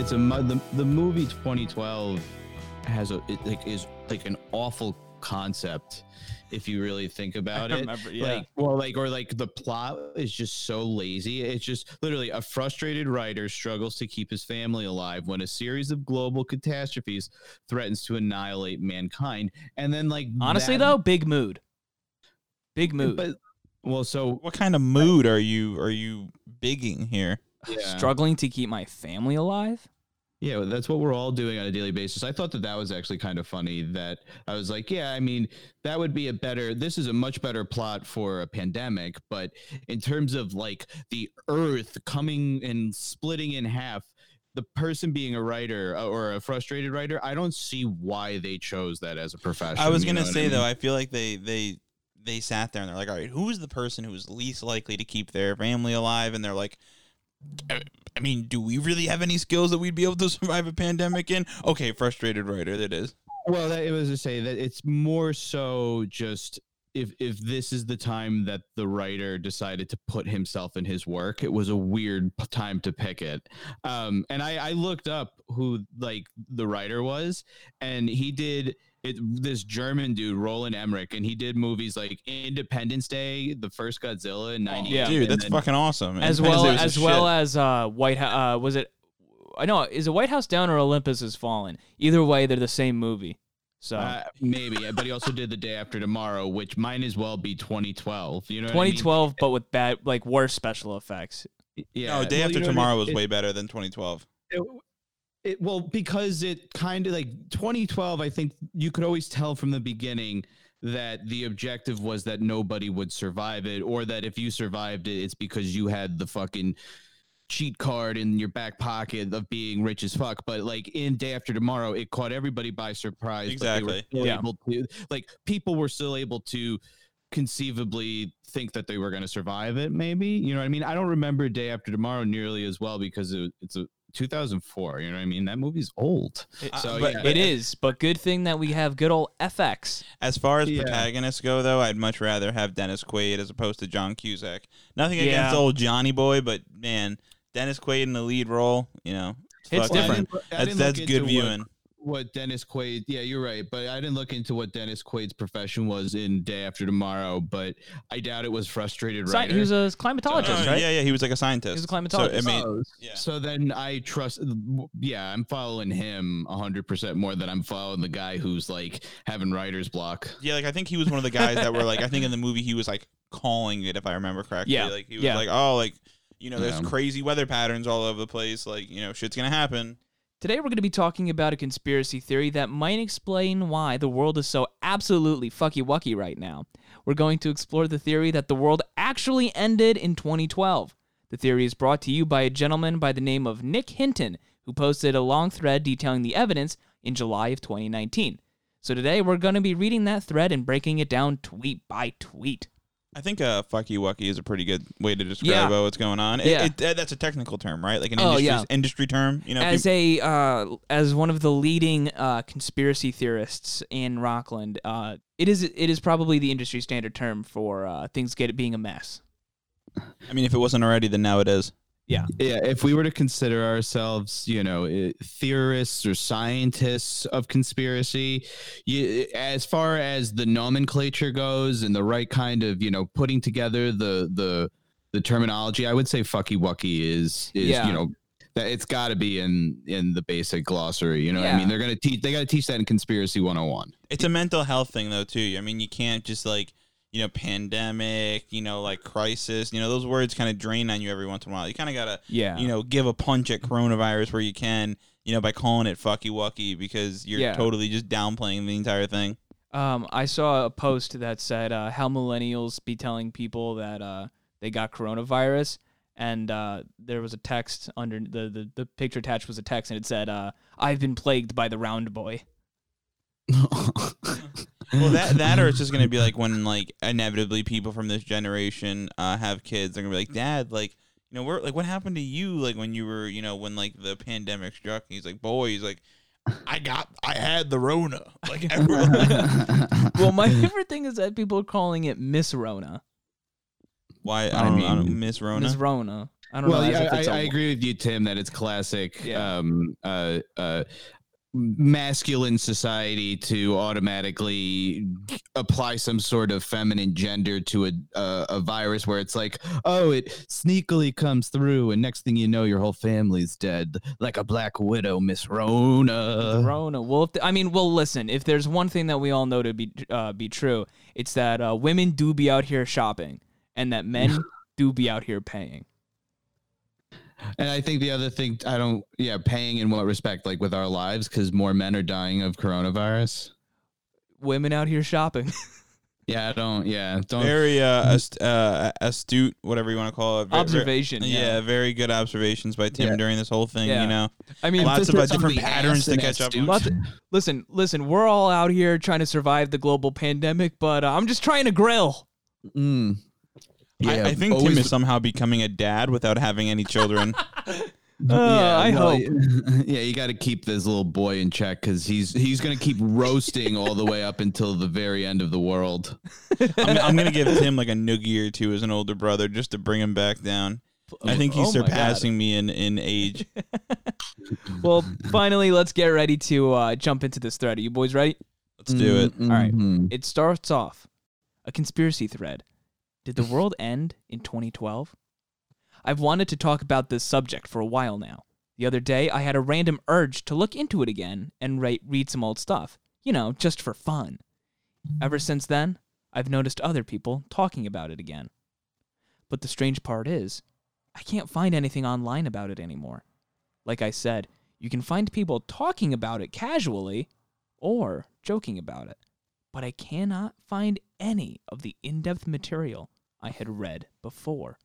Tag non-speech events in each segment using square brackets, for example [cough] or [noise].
it's a the, the movie 2012 has a it, like is like an awful concept if you really think [laughs] about I it remember, yeah. like well like or like the plot is just so lazy it's just literally a frustrated writer struggles to keep his family alive when a series of global catastrophes threatens to annihilate mankind and then like Honestly, that- though, big mood. Big mood. but well so What kind of mood are you are you bigging here? Yeah. Struggling to keep my family alive. Yeah, well, that's what we're all doing on a daily basis. I thought that that was actually kind of funny. That I was like, yeah, I mean, that would be a better. This is a much better plot for a pandemic, but in terms of like the Earth coming and splitting in half, the person being a writer uh, or a frustrated writer, I don't see why they chose that as a profession. I was gonna say I mean? though, I feel like they they they sat there and they're like, all right, who is the person who is least likely to keep their family alive? And they're like, I mean, do we really have any skills that we'd be able to survive a pandemic in? Okay, frustrated writer, that is. Well, that, it was to say that it's more so just if if this is the time that the writer decided to put himself in his work, it was a weird time to pick it. Um, and I, I looked up who like the writer was, and he did it. This German dude, Roland Emmerich, and he did movies like Independence Day, the first Godzilla in '98. yeah. Dude, that's fucking awesome. as well Day was a as well shit. as uh White House. Uh, was it? I know. Is it White House Down or Olympus Has Fallen? Either way, they're the same movie. So Uh, maybe, but he also did the day after tomorrow, which might as well be 2012. You know, what I mean? 2012, but with bad, like worse special effects. Yeah, no, Day well, After you know what I mean? Tomorrow was It- way better than 2012. it, it well because it kind of like 2012 i think you could always tell from the beginning that the objective was that nobody would survive it or that if you survived it it's because you had the fucking cheat card in your back pocket of being rich as fuck but like in day after tomorrow it caught everybody by surprise but they were Exactly. still Yeah. able to like people were still able to conceivably think that they were going to survive it maybe you know what i mean i don't remember day after tomorrow nearly as well because it, it's a 2004 you know what i mean that movie's old It, so but- yeah, it is, but good thing that we have good old FX. As far as Yeah. protagonists go, though, I'd much rather have Dennis Quaid as opposed to John Cusack. Nothing Yeah. against old Johnny Boy, but man, Dennis Quaid in the lead role, you know, It's fucking- different. I That's that's good viewing. What, what Dennis Quaid, yeah, you're right, but I didn't look into what Dennis Quaid's profession was in Day After Tomorrow, but I doubt it was frustrated Sci- writer. he was a climatologist, Oh, right? Yeah, yeah, he was like a scientist. He was a So, I climatologist. mean, Oh, yeah. So then I trust, yeah, I'm following him 100% more than I'm following the guy who's like having writer's block. yeah, like I think he was one of the guys that were like, I think in the movie he was like calling it, if I remember correctly. Yeah, like he was yeah. like, oh, like you know, there's Yeah. crazy weather patterns all over the place. Like you know, shit's gonna happen. Today, we're going to be talking about a conspiracy theory that might explain why the world is so absolutely fucky wucky right now. We're going to explore the theory that the world actually ended in 2012. The theory is brought to you by a gentleman by the name of Nick Hinton, who posted a long thread detailing the evidence in July of 2019. So today, we're going to be reading that thread and breaking it down tweet by tweet. I think uh, "fucky wucky" is a pretty good way to describe Yeah. uh, what's going on. It- Yeah. it- uh, that's a technical term, right? Like an Oh, industry, yeah. industry term. You know, as peop- a uh, as one of the leading uh, conspiracy theorists in Rockland, uh, it is it is probably the industry standard term for uh, things get being a mess. I mean, if it wasn't already, then now it is. Yeah, Yeah, if we were to consider ourselves, you know, eh, theorists or scientists of conspiracy, you, as far as the nomenclature goes and the right kind of, you know, putting together the the the terminology, I would say "fucky wucky" is is Yeah. you know that it's got to be in in the basic glossary. You know, what I mean, they're gonna teach they got to teach that in conspiracy 101. It's a mental health thing, though, too. I mean, you can't just like you know, pandemic, you know, like crisis. You know, those words kind of drain on you every once in a while. You kind of gotta, yeah, you know, give a punch at coronavirus where you can. You know, by calling it "fucky wucky" because you're Yeah. totally just downplaying the entire thing. Um, I saw a post that said uh, how millennials be telling people that uh, they got coronavirus, and uh, there was a text under the, the the picture attached was a text, and it said, uh, "I've been plagued by the round boy." [laughs] Well, that [laughs] that or it's just gonna be like when like inevitably people from this generation uh, have kids, they're gonna be like, Dad, like you know, we're like, what happened to you, like when you were, you know, when like the pandemic struck? He's like, boy, he's like, I got, I had the Rona, like [laughs] everyone. well, my favorite thing is that people are calling it Miss Rona. Why I I don't, I don't mean, miss Rona. Miss Rona. I don't well, know. as yeah, if it's I, a- I agree with you, Tim, that it's classic Yeah. um, uh, uh, masculine society to automatically apply some sort of feminine gender to a, a a virus where it's like, oh, it sneakily comes through, and next thing you know, your whole family's dead, like a black widow, Miss Rona. rona Well, if I mean, well, listen. If there's one thing that we all know to be uh, be true, it's that uh, women do be out here shopping, and that men [laughs] do be out here paying. And I think the other thing, I don't, yeah, paying in what respect, like with our lives, because more men are dying of coronavirus. Women out here shopping. [laughs] Yeah, I don't, yeah, don't. Very uh, ast- uh, astute, whatever you want to call it. Ve- ve- Observation. yeah. Yeah. very good observations by Tim Yeah. during this whole thing. Yeah. You know, I mean, Lots of, uh, different patterns to catch up astute. on. Lots of- listen, listen. We're all out here trying to survive the global pandemic, but uh, I'm just trying to grill. Mm. I, I think Tim is somehow becoming a dad without having any children. [laughs] Uh, I well, hope. [laughs] Yeah, you got to keep this little boy in check because he's he's gonna keep roasting all the way up until the very end of the world. [laughs] I'm, I'm gonna give Tim like a noogie or two as an older brother just to bring him back down. I think he's Oh my God. surpassing me in, in age. Well, finally, let's get ready to uh, jump into this thread. Are you boys ready? Let's do it. Mm, All right. mhm. It starts off a conspiracy thread. Did the world end in 2012? I've wanted to talk about this subject for a while now. The other day, I had a random urge to look into it again and read some old stuff. You know, just for fun. Ever since then, I've noticed other people talking about it again. But the strange part is, I can't find anything online about it anymore. Like I said, you can find people talking about it casually or joking about it but I cannot find any of the in depth material I had read before.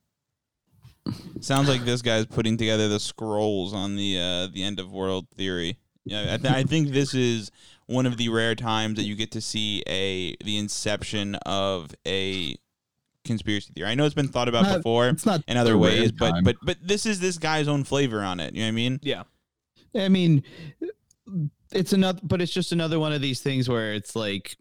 Sounds like this guy's putting together the scrolls on the uh, the end of world theory. Yeah, I, th- I think this is one of the rare times that you get to see a the inception of a conspiracy theory. I know it's been thought about Not- before It's not in other ways, but but but this is this guy's own flavor on it. You know what I mean? Yeah. I mean, it's another, but it's just another one of these things where it's like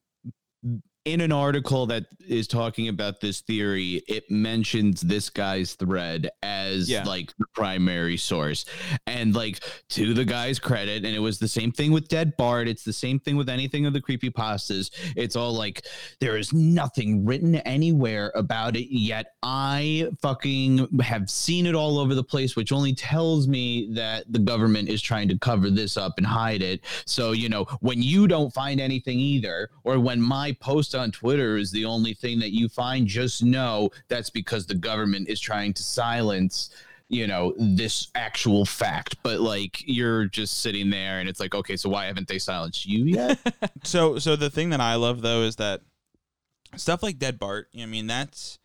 in an article that is talking about this theory, it mentions this guy's thread as Yeah. like the primary source. And like to the guy's credit, and it was the same thing with Dead Bart, it's the same thing with anything of the creepy pastas. It's all like there is nothing written anywhere about it yet. I fucking have seen it all over the place, which only tells me that the government is trying to cover this up and hide it. So, you know, when you don't find anything either, or when my post on Twitter is the only thing that you find, just know that's because the government is trying to silence you know this actual fact but like you're just sitting there and it's like okay so why haven't they silenced you yet [laughs] So so the thing that I love though is that stuff like Dead Bart, I mean that's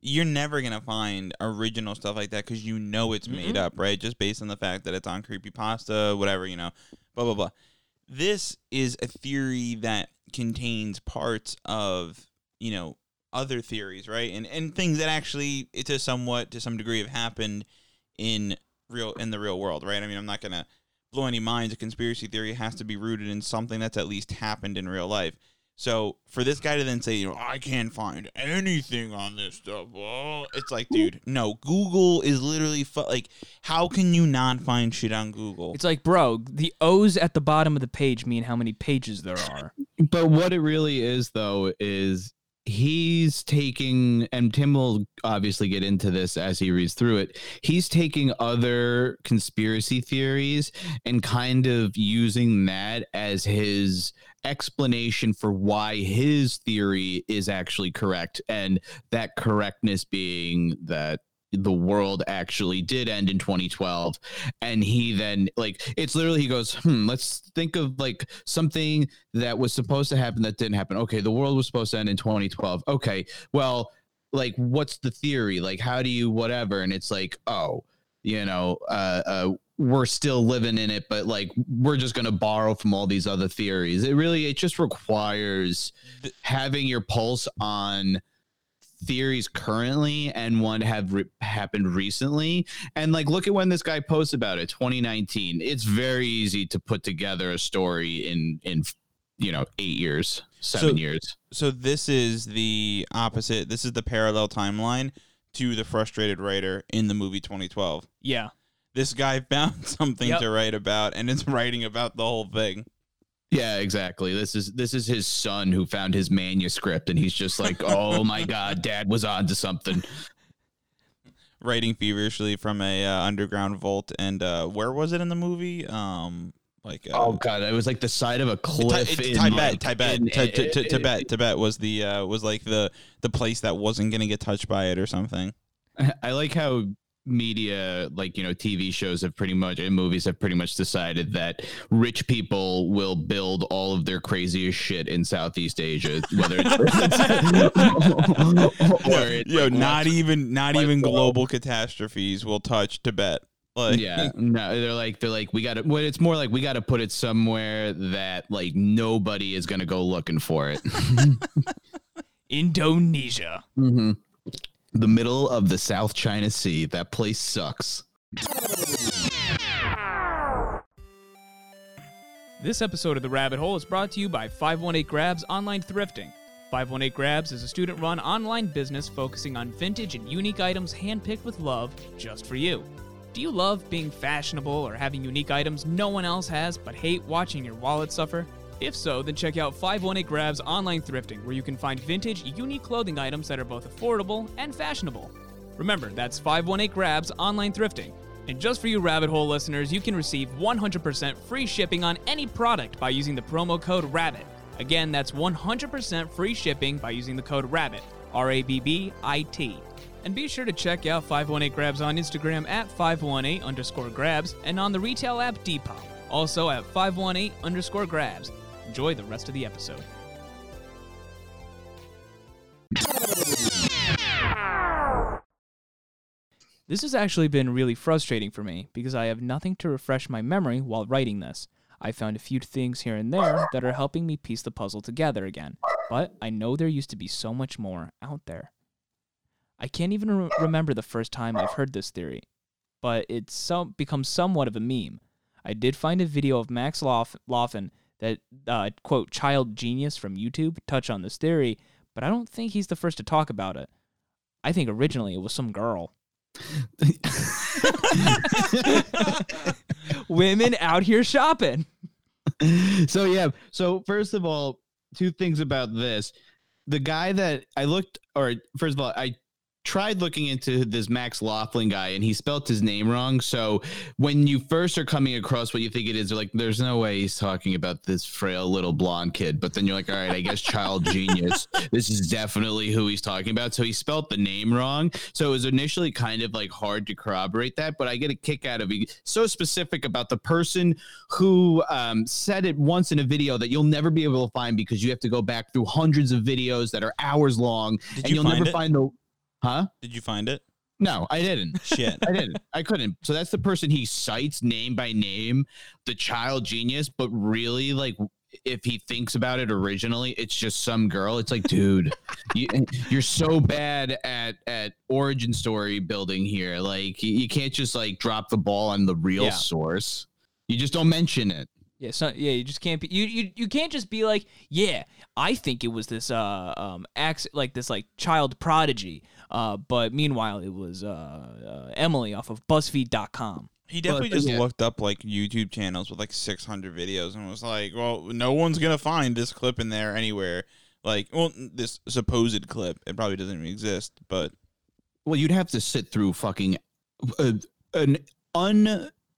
you're never gonna find original stuff like that because you know it's made mm-hmm. up, right? Just based on the fact that it's on creepypasta, whatever, you know, blah blah blah. This is a theory that contains parts of, you know, other theories, right? And and things that actually to somewhat to some degree have happened in real in the real world, right? I mean I'm not gonna blow any minds. A conspiracy theory has to be rooted in something that's at least happened in real life. So for this guy to then say, you know, I can't find anything on this stuff, well, it's like, dude, no. Google is literally fu- like, how can you not find shit on Google? It's like, bro, the O's at the bottom of the page mean how many pages there are. But what it really is, though, is he's taking, and Tim will obviously get into this as he reads through it. He's taking other conspiracy theories and kind of using that as his explanation for why his theory is actually correct. And that correctness being that the world actually did end in 2012 and he then like it's literally he goes hmm let's think of like something that was supposed to happen that didn't happen. Okay the world was supposed to end in 2012 okay well like what's the theory? Like how do you whatever? And it's like oh you know uh uh we're still living in it but like we're just going to borrow from all these other theories it really it just requires having your pulse on theories currently and one have re- happened recently and like look at when this guy posts about it 2019 it's very easy to put together a story in in you know eight years seven So- years so this is the opposite. This is the parallel timeline to the frustrated writer in the movie 2012. Yeah. This guy [laughs] found something Yep. to write about, and it's writing about the whole thing. Yeah, exactly. This is this is his son who found his manuscript, and he's just like, "Oh my [laughs] god, Dad was on to something." Writing feverishly from a uh, underground vault, and uh, where was it in the movie? Um, like uh, Oh god, it was like the side of a cliff. Ti- in, Tibet, like, Tibet, in- Ti- Ti- Ti- in- Tibet, Tibet was the uh, was like the the place that wasn't gonna get touched by it or something. [laughs] I like how media, like you know, TV shows have pretty much and movies have pretty much decided that rich people will build all of their craziest shit in Southeast Asia, whether it's [laughs] [laughs] or it's Yo, like not even not like even the- global catastrophes will touch Tibet. Like, yeah [laughs] no they're like they're like we gotta well it's more like we gotta put it somewhere that like nobody is gonna go looking for it Indonesia. mm-hmm. The middle of the south china sea that place sucks This episode of The Rabbit Hole is brought to you by 518 Grabs Online Thrifting. 518 Grabs is a student run online business focusing on vintage and unique items handpicked with love just for you. Do you love being fashionable or having unique items no one else has but hate watching your wallet suffer? If so, then check out 518 Grabs Online Thrifting, where you can find vintage, unique clothing items that are both affordable and fashionable. Remember, that's 518 Grabs Online Thrifting. And just for you rabbit hole listeners, you can receive 100% free shipping on any product by using the promo code RABBIT. Again, that's 100% free shipping by using the code RABBIT, R A B B I T. And be sure to check out 518 Grabs on Instagram at 518 underscore grabs and on the retail app Depop, also at 518 underscore grabs. Enjoy the rest of the episode. This has actually been really frustrating for me because I have nothing to refresh my memory while writing this. I found a few things here and there that are helping me piece the puzzle together again, but I know there used to be so much more out there. I can't even re- remember the first time I've heard this theory, but it's some become somewhat of a meme. I did find a video of Max Loffin that uh, quote child genius from YouTube touch on this theory, but I don't think he's the first to talk about it. I think originally it was some girl. [laughs] Women out here shopping. so yeah so first of all two things about this the guy that i looked or first of all i tried looking into this max laughlin guy and he spelt his name wrong. So when you first are coming across what you think it is you're like there's no way he's talking about this frail little blonde kid. But then you're like all right i guess child genius. This is definitely who he's talking about. So he spelt the name wrong. So it was initially kind of like hard to corroborate that but i get a kick out of it so specific about the person who um, said it once in a video that you'll never be able to find because you have to go back through hundreds of videos that are hours long Did and you you'll find never it? find the huh Did you find it? no i didn't Shit. [laughs] I didn't. I couldn't. So that's the person he cites name by name, the child genius, but really like if he thinks about it originally, it's just some girl. It's like, dude, [laughs] you, you're so bad at at origin story building here. Like you, you can't just like drop the ball on the real Yeah. source. You just don't mention it. Yeah, so yeah, you just can't be you, you you can't just be like, yeah, I think it was this uh um acc- like this like child prodigy. Uh, but meanwhile, it was uh, uh Emily off of BuzzFeed.com. He definitely But, just yeah. looked up like YouTube channels with like 600 videos and was like, "Well, no one's gonna find this clip in there anywhere." Like, well, this supposed clip, it probably doesn't even exist. But Well, you'd have to sit through fucking uh, an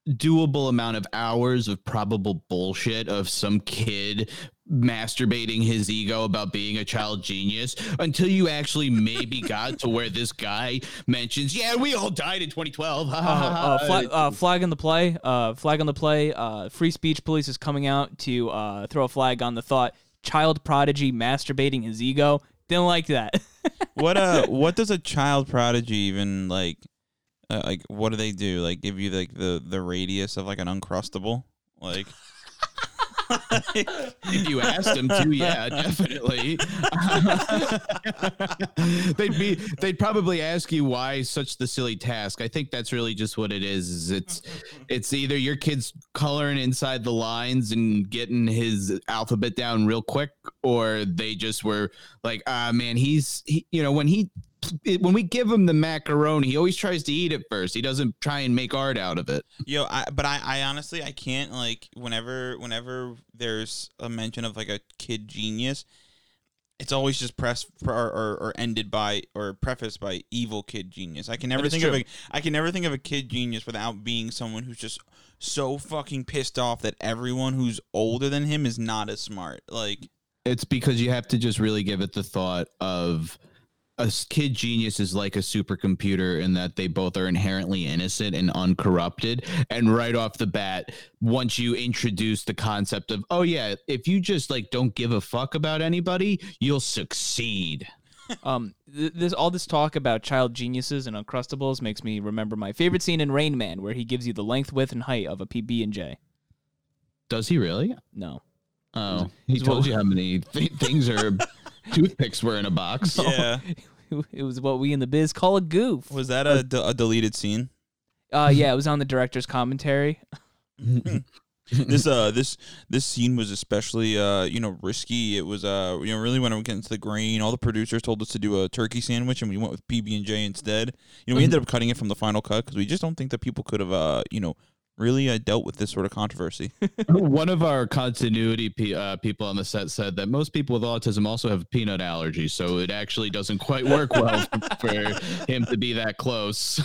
undoable amount of hours of probable bullshit of some kid masturbating his ego about being a child genius until you actually maybe got to where this guy mentions, yeah, we all died in 2012. Uh, uh, flag, uh, flag on the play. Uh, flag on the play. Uh, free speech police is coming out to uh, throw a flag on the thought. Child prodigy masturbating his ego. Didn't like that. [laughs] what uh, what does a child prodigy even like? Uh, like, what do they do? Like, give you like the the radius of like an uncrustable? Like, [laughs] if you asked them to, yeah, [laughs] definitely. [laughs] they'd be they'd probably ask you why such the silly task. I think that's really just what it is. Is it's it's either your kid's coloring inside the lines and getting his alphabet down real quick, or they just were like, ah man, he's he, you know, when he it, when we give him the macaroni, he always tries to eat it first. He doesn't try and make art out of it. Yo, I, but I, I honestly I can't like whenever whenever there's a mention of like a kid genius, it's always just press or, or, or ended by or prefaced by evil kid genius. I can never That is think of a I can never think of a kid genius without being someone who's just so fucking pissed off that everyone who's older than him is not as smart. Like It's because you have to just really give it the thought of a kid genius is like a supercomputer in that they both are inherently innocent and uncorrupted. And right off the bat, once you introduce the concept of, oh yeah, if you just like don't give a fuck about anybody, you'll succeed. [laughs] Um, th- this all this talk about child geniuses and uncrustables makes me remember my favorite scene in Rain Man, where he gives you the length, width, and height of a PB and J. Does he really? No, Oh, he told you how many th- things are [laughs] [laughs] toothpicks were in a box. [laughs] yeah, [laughs] it was what we in the biz call a goof. was that a, de- a deleted scene? Uh, yeah, it was on the director's commentary. this uh this this scene was especially uh you know risky. It was uh you know really when I went against the grain. All the producers told us to do a turkey sandwich, and we went with PB and J instead. You know we ended up cutting it from the final cut because we just don't think that people could have uh you know really uh, dealt with this sort of controversy. [laughs] One of our continuity pe- uh, people on the set said that most people with autism also have peanut allergy, so it actually doesn't quite work well [laughs] for him to be that close.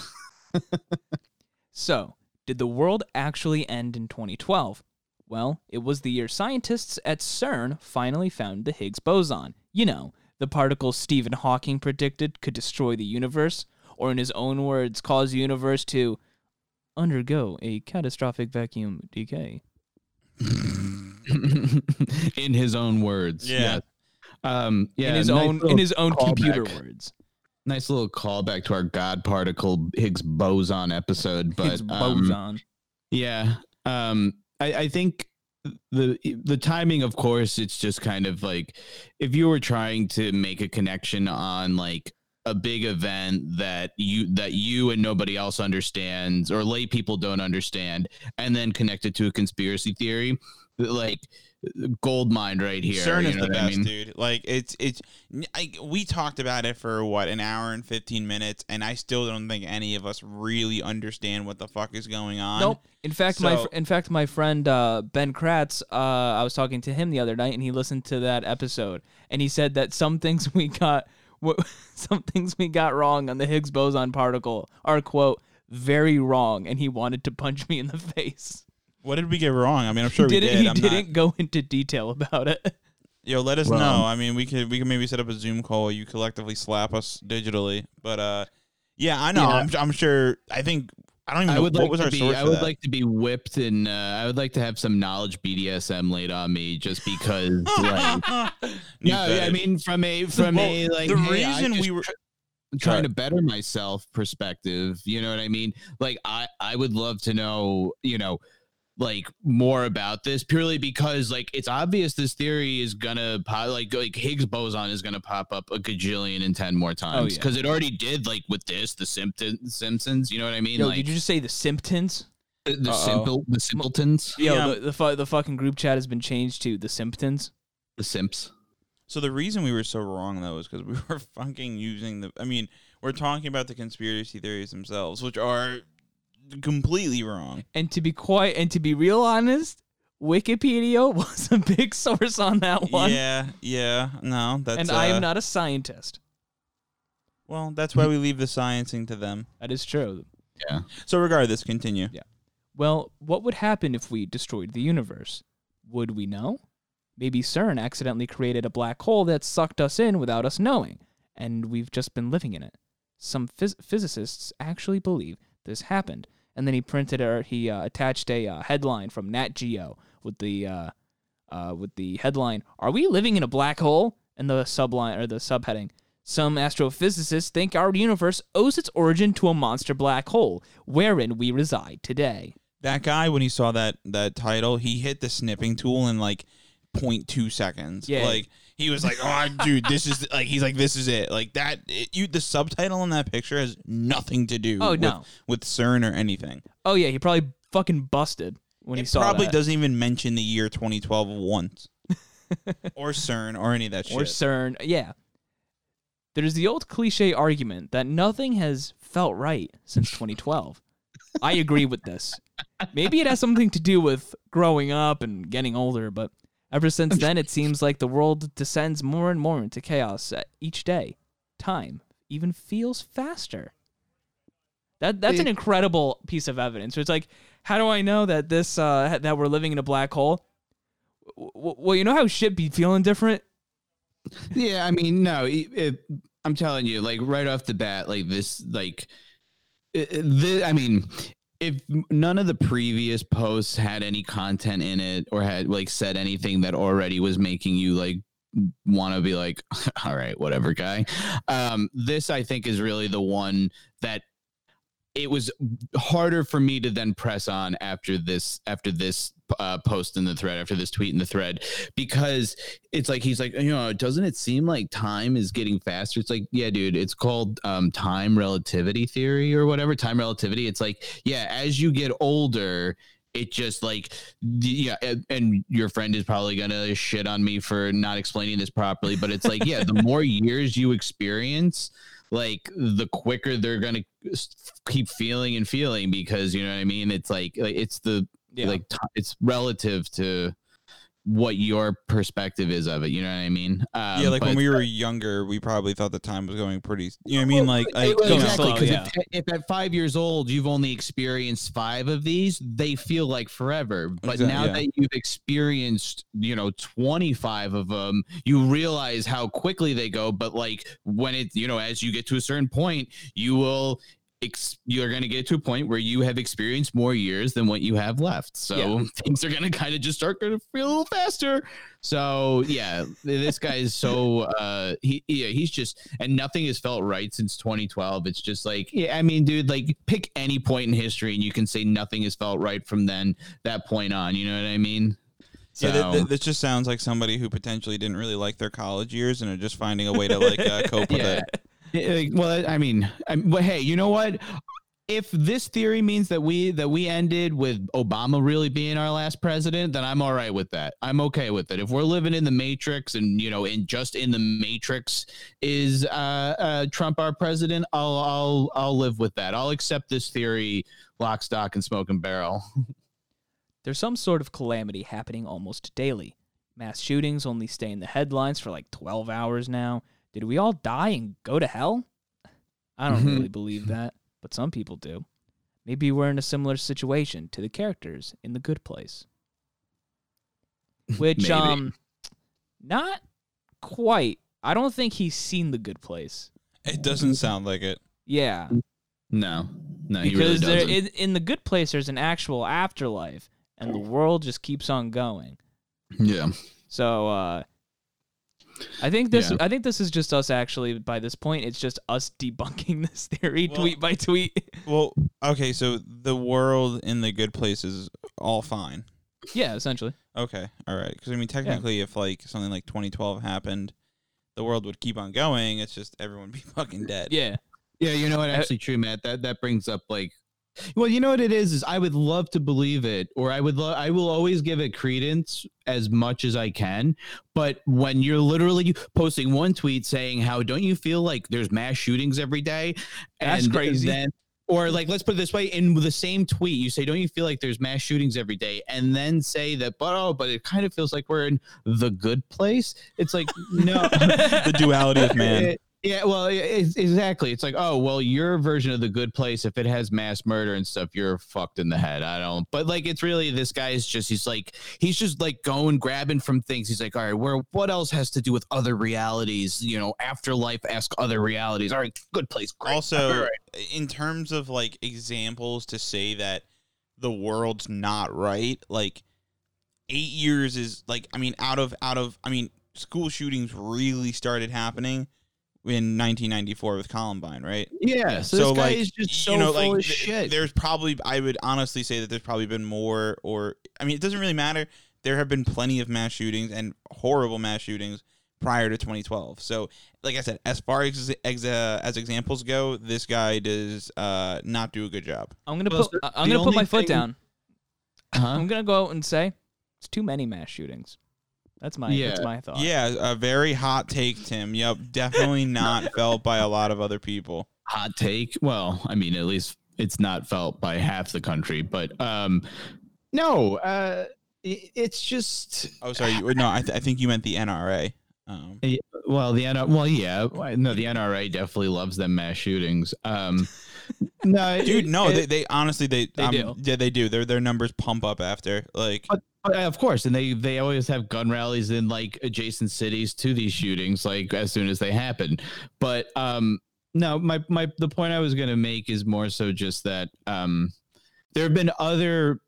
So, did the world actually end in 2012? Well, it was the year scientists at CERN finally found the Higgs boson. You know, the particle Stephen Hawking predicted could destroy the universe, or in his own words, cause the universe to undergo a catastrophic vacuum decay. [laughs] in his own words. Yeah. Yes. Um, yeah. in his nice own in his own computer callback. words. Nice little callback to our God particle Higgs boson episode, but Higgs um. Yeah. Um I, I think the the timing of course it's just kind of like if you were trying to make a connection on like a big event that you that you and nobody else understands or lay people don't understand and then connect it to a conspiracy theory like gold mine right here CERN you is know the what I best, mean? dude. Like it's it's. I, we talked about it for what an hour and fifteen minutes, and I still don't think any of us really understand what the fuck is going on. Nope. In fact, my So- fr- in fact my friend uh, Ben Kratz, uh, I was talking to him the other night, and he listened to that episode, and he said that some things [laughs] we got, what [laughs] some things we got wrong on the Higgs boson particle are quote very wrong, and he wanted to punch me in the [laughs] face. What did we get wrong? I mean, I'm [laughs] sure he we didn't. did. He I'm didn't Not, go into detail about it. yo, let us Well- know. I mean, we could we could maybe set up a Zoom call. You collectively slap us digitally, but uh, yeah, I know. Yeah. I'm I'm sure. I think I don't even I would what like was to our be. source. I would that? like to be whipped, and uh, I would like to have some knowledge BDSM laid on me, just because. [laughs] like, no, yeah, I mean from a from Well, a like the hey, reason just we were- tr- trying to better myself perspective. You know what I mean? Like I I would love to know. You know. Like more about this purely because like it's obvious this theory is gonna pop, like like Higgs boson is gonna pop up a gajillion and ten more oh, times yeah. because it already did like with this the Simpsons Simpsons you know what I mean Yo, like did you just say the Simpsons the, the Uh-oh. simple the simpletons Yo, Yeah. the the, fu- the fucking group chat has been changed to the Simpsons the simps So the reason we were so wrong though is because we [laughs] were fucking using the. I mean, we're talking about the conspiracy theories themselves, which are completely wrong. And to be quite and to be real honest, Wikipedia [laughs] was a big source on that one. Yeah, yeah. No, that's. and I uh, am not a scientist. Well, that's why we leave the sciencing to them. That is true. Yeah. So regardless, continue. Yeah. Well, what would happen if we destroyed the universe? Would we know? Maybe CERN accidentally created a black hole that sucked us in without us knowing, and we've just been living in it. Some phys- physicists actually believe this happened, and then he printed or he uh, attached a uh, headline from Nat Geo with the uh, uh, with the headline "Are we living in a black hole?" and the subline or the subheading. Some astrophysicists think our universe owes its origin to a monster black hole, wherein we reside today. That guy, when he saw that that title, he hit the snipping tool and like 0.2 seconds. Yeah. Like he was like, "Oh, dude, this is [laughs] like." He's like, "This is it." Like that. It, you the subtitle on that picture has nothing to do. Oh, with, no. with CERN or anything. Oh yeah, he probably fucking busted when he it saw probably that. doesn't even mention the year 2012 once, [laughs] or CERN or any of that shit. or CERN. Yeah. There's the old cliche argument that nothing has felt right since 2012. I agree with this. Maybe it has something to do with growing up and getting older, but ever since then, it seems like the world descends more and more into chaos uh, each day. Time even feels faster. That that's an incredible piece of evidence. It's like, how do I know that this uh, that we're living in a black hole? W- Well, you know how shit be feeling different. Yeah, I mean, no, it, it, I'm telling you, like right off the bat, like this, like, it, it- thi- I mean, if none of the previous posts had any content in it or had like said anything that already was making you like want to be like, [laughs] all right, whatever, guy. Um, this I think is really the one that it was harder for me to then press on after this after this uh, post in the thread after this tweet in the thread because it's like he's like you know doesn't it seem like time is getting faster? It's like yeah dude it's called um, time relativity theory or whatever. Time relativity it's like yeah as you get older it just like yeah and, and your friend is probably gonna shit on me for not explaining this properly but it's like yeah the [laughs] more years you experience like the quicker they're gonna keep feeling and feeling because you know what i mean? It's like, like it's the like t- it's relative to what your perspective is of it you know what i mean um, yeah, like when we were younger, we probably thought the time was going pretty. You know what I mean? Like, Well, like well, you know, exactly because yeah. if, if at five years old you've only experienced five of these they feel like forever but Exact- now yeah. that you've experienced you know 25 of them you realize how quickly they go but like when it you know as you get to a certain point you will ex- you're going to get to a point where you have experienced more years than what you have left. So Yeah. [laughs] things are going to kind of just start going to feel a little faster. So yeah this guy is so [laughs] uh he yeah he's just and nothing has felt right since 2012 it's just like yeah i mean dude like pick any point in history and you can say nothing has felt right from then that point on you know what i mean? Yeah, th- So- th- this just sounds like somebody who potentially didn't really like their college years and are just finding a way to like uh, cope with [laughs] Yeah. It. Well, I mean, I, but hey, you know what? If this theory means that we that we ended with Obama really being our last president, then I'm all right with that. I'm okay with it. If we're living in the matrix and you know, in just in the matrix is uh, uh, Trump our president, I'll I'll I'll live with that. I'll accept this theory, lock, stock, and smoke and barrel. [laughs] There's some sort of calamity happening almost daily. Mass shootings only stay in the headlines for like 12 hours now. Did we all die and go to hell? I don't Mhm. really believe that, but some people do. Maybe we're in a similar situation to the characters in The Good Place. [laughs] Which, Maybe. um, not quite. I don't think he's seen The Good Place. It doesn't sound like it. Yeah. No, no, he really because there, doesn't. in, in The Good Place, there's an actual afterlife, and the world just keeps on going. yeah. So uh I think this Yeah. I think this is just us actually by this point it's just us debunking [laughs] this theory Well- tweet by tweet. Well, okay, so the world in the good place is all fine. yeah, essentially. Okay, all right. Because I mean, technically, if like something like 2012 happened, the world would keep on going. It's just everyone would be [laughs] fucking dead. Yeah. Yeah, you know what? Actually, true, Matt. That that brings up like, well, you know what it is is I would love to believe it, or I would lo- I will always give it credence as much as I can. But when you're literally posting one tweet saying how don't you feel like there's mass shootings every day, That's and crazy. Then, or like let's put it this way: in the same tweet, you say, "Don't you feel like there's mass shootings every day?" And then say that, but oh, but it kind of feels like we're in the good place. It's like no, [laughs] the duality of man. [laughs] it- yeah, well, it's, exactly. It's like, oh, well, your version of the good place, if it has mass murder and stuff, you're fucked in the head. I don't. But like, it's really this guy is just he's like he's just like going grabbing from things. He's like, all right, where what else has to do with other realities? You know, afterlife, ask other realities. All right, good place. Great. Also, [laughs] right. in terms of like examples to say that the world's not right, like eight years is like I mean, out of out of I mean, school shootings really started happening in 1994 with Columbine, right? yeah. So, this guy like is just so you know, full like of th- shit. there's probably I would honestly say that there's probably been more or I mean, it doesn't really matter. There have been plenty of mass shootings and horrible mass shootings prior to 2012. So, like I said, as far as ex- uh, as examples go, this guy does uh, not do a good job. I'm going to Well, put I'm going to put my only foot thing- down. Huh? I'm going to go out and say it's too many mass shootings. That's my that's my thought. Yeah, a very hot take, Tim. Yep, definitely [laughs] not felt by a lot of other people. hot take. Well, I mean, at least it's not felt by half the country, but um, no, uh, i- it's just Oh, sorry. you- No, I, th- I think you meant the NRA. Um, well, the NRA, well, yeah, no, the NRA definitely loves them mass shootings. Um, no, dude, no, it- they, they honestly they They um, do. Yeah, they do. Their their numbers pump up after like. But- But, uh, of course, and they they always have gun rallies in like adjacent cities to these shootings, like as soon as they happen. But um, no, my my the point I was gonna make is more so just that um, there have been other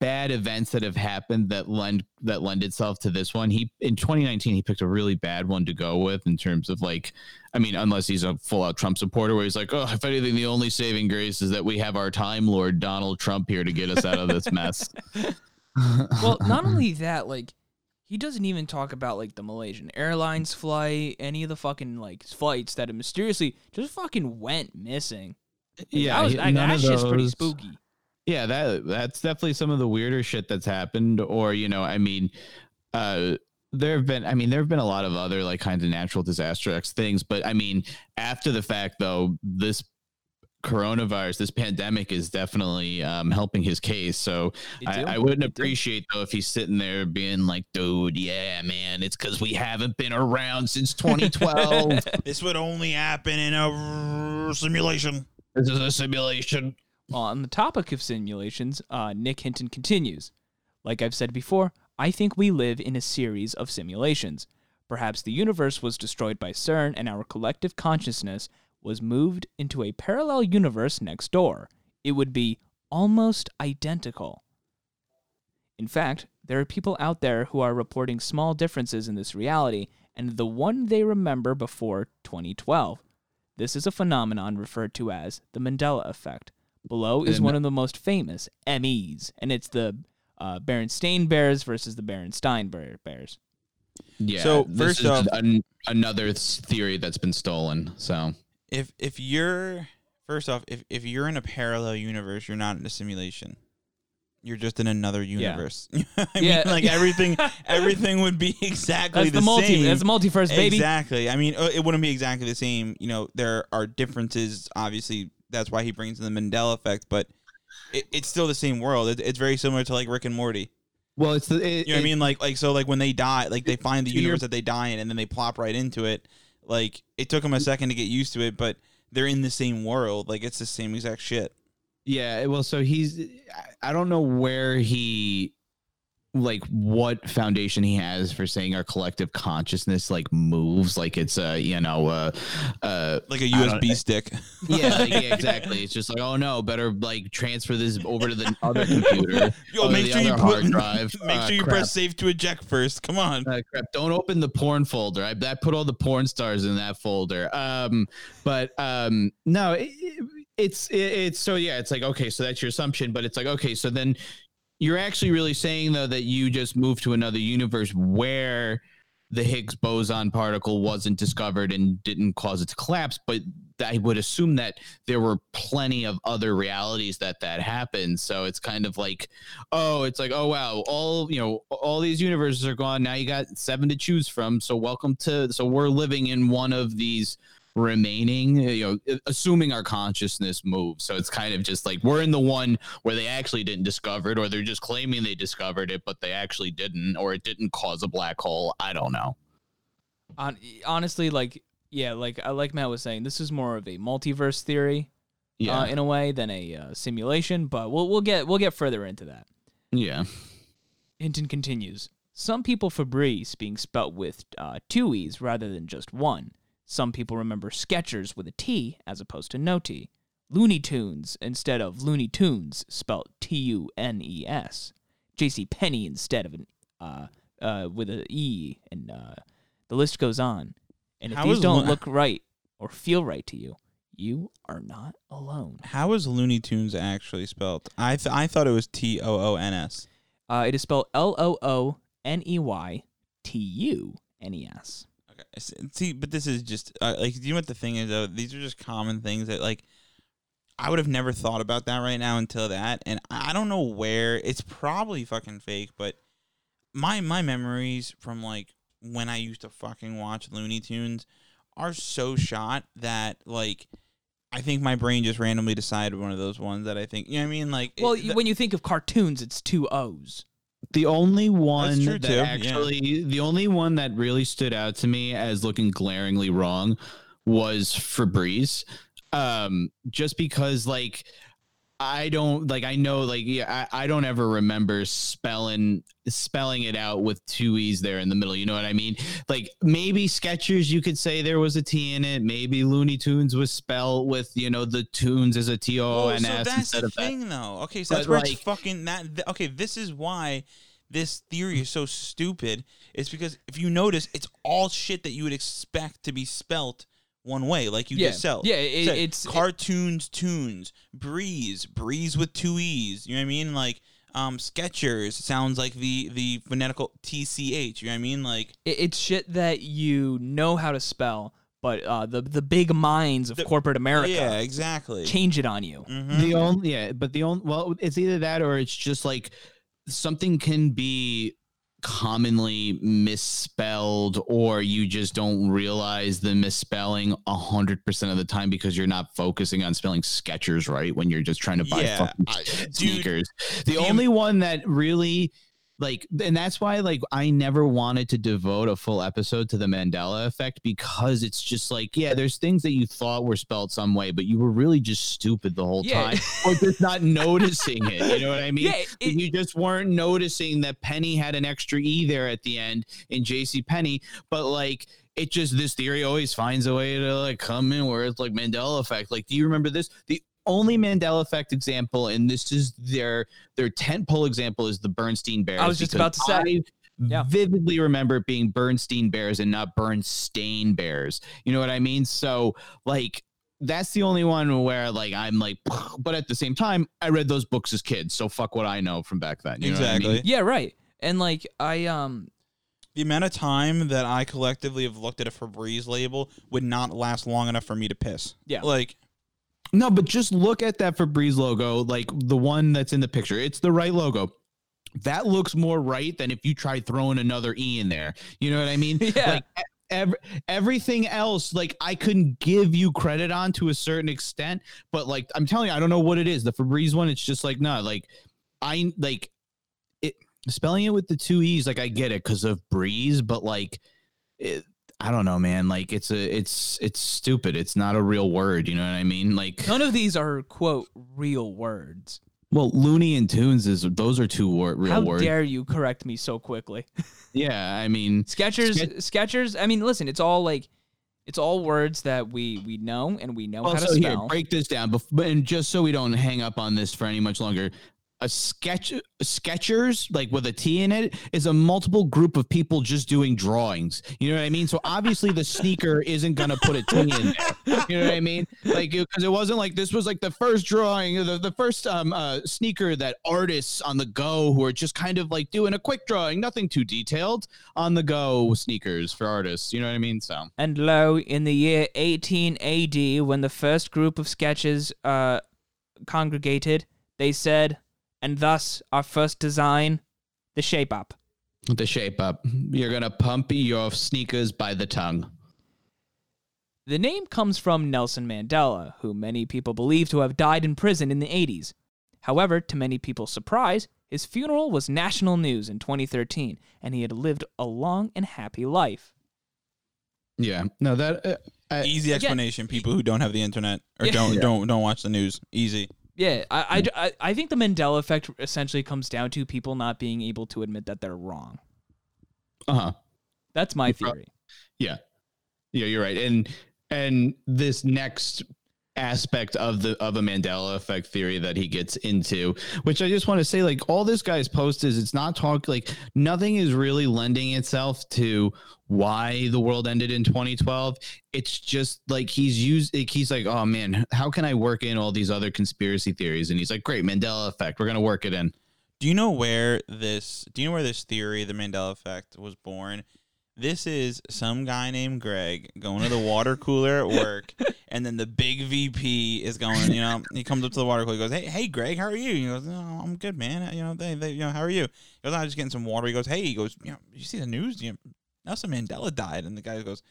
bad events that have happened that lend that lend itself to this one. He in 2019 he picked a really bad one to go with in terms of like, I mean, unless he's a full out Trump supporter, where he's like, oh, if anything, the only saving grace is that we have our Time Lord Donald Trump here to get us out of this mess. [laughs] Well, not only that, like he doesn't even talk about like the Malaysian Airlines flight, any of the fucking like flights that have mysteriously just fucking went missing. yeah, that was, he- like, none that's of just pretty spooky. Yeah, that that's definitely some of the weirder shit that's happened. Or you know, I mean, uh, there have been, I mean, there have been a lot of other like kinds of natural disaster X things, but I mean, after the fact though, this coronavirus, this pandemic is definitely um, helping his case. So I. I wouldn't appreciate though if he's sitting there being like, dude, yeah, man, it's because we haven't been around since 2012. [laughs] this would only happen in a simulation. this is a simulation. On the topic of simulations, uh, Nick Hinton continues. Like I've said before, I think we live in a series of simulations. Perhaps the universe was destroyed by CERN and our collective consciousness was moved into a parallel universe next door. It would be almost identical. In fact, there are people out there who are reporting small differences in this reality and the one they remember before 2012. This is a phenomenon referred to as the Mandela effect. Below is And- one of the most famous MEs, and it's the uh, Berenstain Bears versus the Berenstein Bear- Bears. Yeah. So, this first is off- an, another theory that's been stolen. So If if you're first off, if if you're in a parallel universe, you're not in a simulation. You're just in another universe. [laughs] I Yeah. mean, like [laughs] everything, [laughs] everything would be exactly That's the, the, multi. same. That's the multiverse, baby. Exactly. I mean, uh, it wouldn't be exactly the same. You know, there are differences. Obviously, that's why he brings in the Mandela effect. But it, it's still the same world. It, it's very similar to like Rick and Morty. well, it's the it, You know what I mean? Like, like so, like when they die, like they find the universe that they die in, and then they plop right into it. Like it took them a second to get used to it, but they're in the same world. Like it's the same exact shit. Yeah, well, so he's I- I don't know where he like what foundation he has for saying our collective consciousness like moves like it's a you know uh uh Like a USB stick. yeah, like, [laughs] yeah exactly it's just like oh no better like transfer this over to the other computer [laughs] Yo, make sure you put, drive [laughs] make Uh, sure you crap. press save to eject first. Come on. Uh, crap. Don't open the porn folder. I, I put all the porn stars in that folder. Um, but um, no, it, it's it, it's so yeah. It's like okay, so that's your assumption, but it's like okay, so then you're actually really saying though that you just moved to another universe where the Higgs boson particle wasn't discovered and didn't cause it to collapse, but I would assume that there were plenty of other realities that that happened. So it's kind of like, oh, it's like, oh wow, all you know, all these universes are gone. Now you got seven to choose from. So welcome to. So we're living in one of these remaining you know assuming our consciousness moves so it's kind of just like we're in the one where they actually didn't discover it or they're just claiming they discovered it but they actually didn't or it didn't cause a black hole i don't know honestly, like yeah, like uh, like Matt was saying, this is more of a multiverse theory yeah uh, in a way than a uh, simulation. But we'll we'll get we'll get further into that. yeah Hinton continues. Some people Febreze being spelt with uh, two e's rather than just one. Some people remember Skechers with a T as opposed to no T. Looney Toons instead of Looney Tunes spelt T U N E S. J.C. Penney instead of an uh, uh, with a E, and uh, the list goes on. And if How these don't Lo- look right or feel right to you, you are not alone. How is Looney Tunes actually spelled? I th- I thought it was T O O N S. Uh, it is spelled L O O N E Y T U N E S. Okay. See, but this is just uh, like you know what the thing is though. These are just common things that like I would have never thought about that right now until that, and I don't know where it's probably fucking fake, but my my memories from like when I used to fucking watch Looney Tunes are so shot that like I think my brain just randomly decided one of those ones that I think you know what I mean like Well, it- when you think of cartoons, it's two O's. The only one that too, yeah. actually, the only one that really stood out to me as looking glaringly wrong was Febreze. Um, just because, like, I don't like. I know, like, yeah, I, I don't ever remember spelling spelling it out with two e's there in the middle. You know what I mean? Like, maybe Skechers, you could say there was a t in it. Maybe Looney Tunes was spelled with you know the tunes as a t o n so that's instead the of that. thing, though. Okay, so But, that's where like- it's fucking that. th- okay, this is why this theory is so stupid. It's because if you notice, it's all shit that you would expect to be spelt one way, like you Yeah. just said. Yeah, it- said. it's- cartoons, tunes, breeze, breeze with two e's. You know what I mean? Like um, Skechers sounds like the the phonetical T C H. You know what I mean? Like It, it's shit that you know how to spell, but uh, the the big minds of The- corporate America yeah, exactly. change it on you. Mhm. The only yeah, but the only well, it's either that or it's just like something can be commonly misspelled or you just don't realize the misspelling a hundred percent of the time because you're not focusing on spelling Skechers right when you're just trying to buy Yeah, fucking I- [laughs] dude, sneakers. the the- only one that really like and that's why like I never wanted to devote a full episode to the Mandela effect because it's just like yeah there's things that you thought were spelled some way but you were really just stupid the whole Yeah. time or just not [laughs] noticing it you know what I mean Yeah, it- you just weren't noticing that Penney had an extra E there at the end in JC Penney but like it just this theory always finds a way to like come in where it's like Mandela effect like do you remember this the only Mandela effect example, and this is their their tent pole example, is the Bernstein Bears. I was just about to say. I Yeah. vividly remember it being Berenstain Bears and not Bernstein Bears. You know what I mean? So like that's the only one where like I'm like, [sighs] but at the same time, I read those books as kids, so fuck what I know from back then. You know what I exactly. mean? Yeah, right. And like I um The amount of time that I collectively have looked at a Febreze label would not last long enough for me to piss. Yeah. Like, No, but just look at that Febreze logo, like the one that's in the picture. It's the right logo. That looks more right than if you tried throwing another E in there. You know what I mean? [laughs] Yeah. Like e- ev- everything else, like I couldn't give you credit on to a certain extent, but like I'm telling you, I don't know what it is. The Febreze one, it's just like no, like I like it spelling it with the two E's, like I get it because of breeze, but like it, I don't know, man. Like it's a it's it's stupid. It's not a real word. You know what I mean? Like none of these are quote real words. well, Looney and Tunes is those are two wor- real How words. dare you correct me so quickly? [laughs] yeah, I mean, Skechers, Ske- Skechers. I mean, listen, it's all like, it's all words that we we know and we know how to also here, spell. break this down, and just so we don't hang up on this for any much longer. A sketch, sketchers like with a T in it, is a multiple group of people just doing drawings. You know what I mean? So obviously the sneaker isn't gonna put a T in there. You know what I mean? Like because it wasn't like this was like the first drawing, the, the first um uh, sneaker that artists on the go who are just kind of like doing a quick drawing, nothing too detailed on the go sneakers for artists. You know what I mean? So And lo, in the year 18 AD, when the first group of sketches uh, congregated, they said, and thus our first design, the shape up. the shape up, you're gonna pump your sneakers by the tongue. The name comes from Nelson Mandela, who many people believe to have died in prison in the 80s. However, to many people's surprise, his funeral was national news in 2013, and he had lived a long and happy life. Yeah, no, that uh, I, easy Again- explanation. People who don't have the internet or Yeah. don't don't don't watch the news. Easy. Yeah, I, I, I, think the Mandela effect essentially comes down to people not being able to admit that they're wrong. uh huh. That's my prob- theory. Yeah, yeah, you're right. And and this next aspect of the of a Mandela effect theory that he gets into, which I just want to say, like all this guy's post is, it's not talk like nothing is really lending itself to why the world ended in 2012. It's just like he's used. Like, he's like, oh man, how can I work in all these other conspiracy theories? And he's like, great, Mandela effect. We're gonna work it in. Do you know where this? Do you know where this theory, the Mandela effect, was born? This is some guy named Greg going to the water cooler at work, [laughs] and then the big VP is going. You know, he comes up to the water cooler. He goes, "Hey, hey, Greg, how are you?" He goes, "Oh, I'm good, man. You know, they, they, you know, how are you?" He goes, "I'm just getting some water." He goes, "Hey," he goes, "You know, you see the news? You know, Nelson Mandela died," and the guy goes,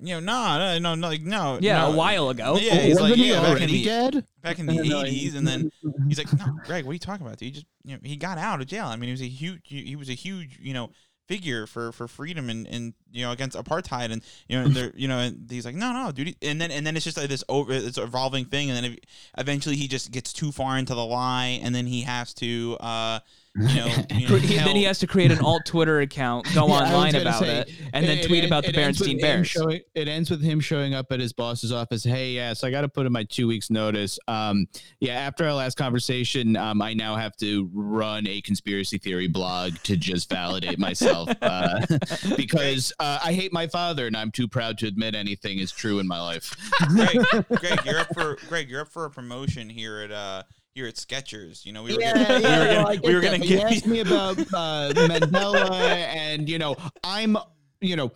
"You know, no, no, no, no, like, no, Yeah, no. a while ago. Yeah, he's like, Wasn't he yeah, back in the dead? back in the eighties, and then he's like, "No, Greg, what are you talking about? Dude? He just, you know, he got out of jail. I mean, he was a huge, he was a huge, you know, figure for for freedom and and you know against apartheid, and you know, and they're, you know, and he's like, no, no, dude, and then and then it's just like this over, this evolving thing, and then eventually he just gets too far into the lie, and then he has to, uh, you know, [laughs] you know then he has to create an alt Twitter account, go [laughs] Yeah, online about say, it, and then tweet about the ends with Berenstein Bears. showing- it ends with him showing up at his boss's office. Hey, yeah, so I got to put in my two weeks notice. Um, yeah, after our last conversation, um, I now have to run a conspiracy theory blog to just validate myself [laughs] uh, because uh, I hate my father and I'm too proud to admit anything is true in my life. Greg, Greg, you're up for Greg, you're up for a promotion here at uh here at Skechers. You know, we were yeah, gonna, yeah, we were no, gonna, I we get were gonna give you asked me about uh, Mandela, and you know, I'm, you know,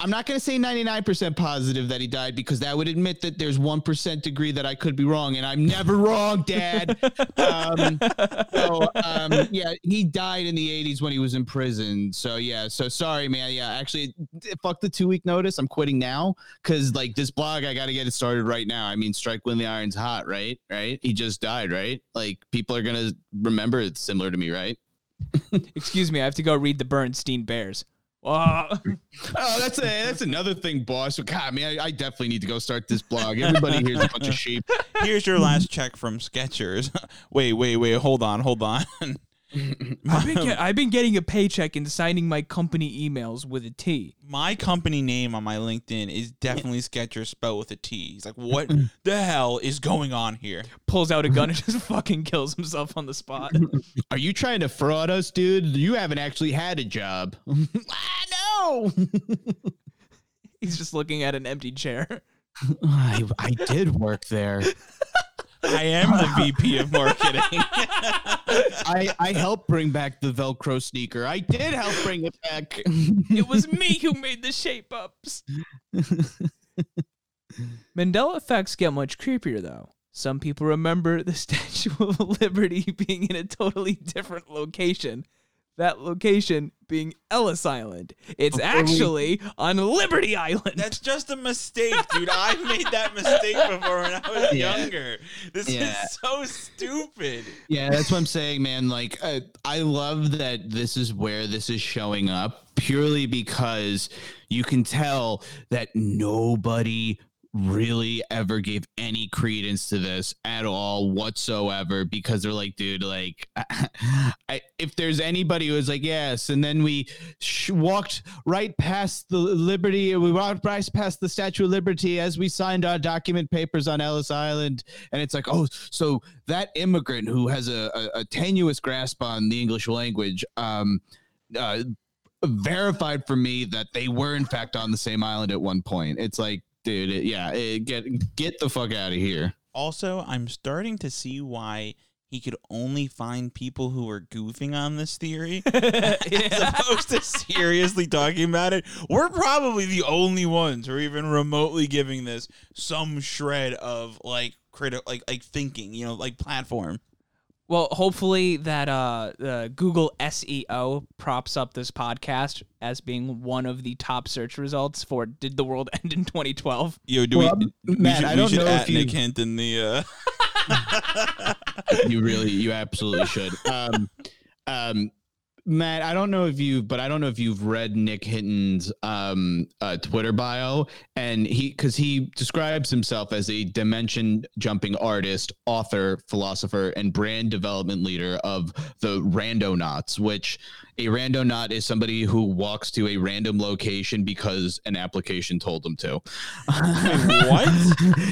I'm not going to say 99% positive that he died because that would admit that there's 1% degree that I could be wrong, and I'm never wrong, Dad. um, so, um, yeah, he died in the 80s when he was in prison. So, yeah, so sorry, man. Yeah, actually, fuck the two week notice. I'm quitting now because, like, this blog, I got to get it started right now. I mean, strike when the iron's hot, right? Right? He just died, right? Like, people are going to remember it's similar to me, right? [laughs] Excuse me, I have to go read the Bernstein Bears. Whoa. [laughs] Oh, that's a that's another thing, boss. God, man, I, I definitely need to go start this blog. Everybody here's a bunch of sheep. Here's your last check from Skechers. [laughs] wait, wait, wait. Hold on, hold on. [laughs] I've been, [laughs] get, I've been getting a paycheck and signing my company emails with a T. my company name on my LinkedIn is definitely Skechers spelled with a T. He's like, what the hell is going on here? Pulls out a gun and [laughs] just fucking kills himself on the spot. [laughs] Are you trying to fraud us, dude? You haven't actually had a job. ah, no. He's just looking at an empty chair. I, I did work there. I am the VP of marketing. [laughs] I I helped bring back the Velcro sneaker. I did help bring it back. It was me who made the shape ups. [laughs] Mandela effects get much creepier though. Some people remember the [laughs] Statue of Liberty being in a totally different location. That location being Ellis Island. It's Before actually on Liberty Island. That's [laughs] just a mistake, dude. I made that mistake before when I was [laughs] Yeah. younger. This Yeah. is so stupid. Yeah, that's what I'm saying, man. Like, uh, I love that this is where this is showing up purely because you can tell that nobody really ever gave any credence to this at all whatsoever because they're like dude like [laughs] I, if there's anybody who was like yes and then we sh- walked right past the liberty we walked right past the statue of liberty as we signed our document papers on ellis island. And it's like oh so that immigrant who has a, a, a tenuous grasp on the english language um uh, verified for me that they were in fact on the same island at one point. It's like dude it, yeah it, get get the fuck out of here Also, I'm starting to see why he could only find people who are goofing on this theory [laughs] as opposed to seriously talking about it. We're probably the only ones who are even remotely giving this some shred of like critical, like like thinking, you know, like platform. Well, hopefully that uh, uh, Google SEO props up this podcast as being one of the top search results for "Did the world end in 2012?" Yo, do Well, we? we Matt, should, I don't should know at if Nick you- Hint in the. Uh... [laughs] you really you absolutely should um um Matt, I don't know if you, but I don't know if you've read Nick Hinton's um, uh, Twitter bio, and he because he describes himself as a dimension jumping artist, author, philosopher, and brand development leader of the Randonauts. Which a randonaut is somebody who walks to a random location because an application told them to. what?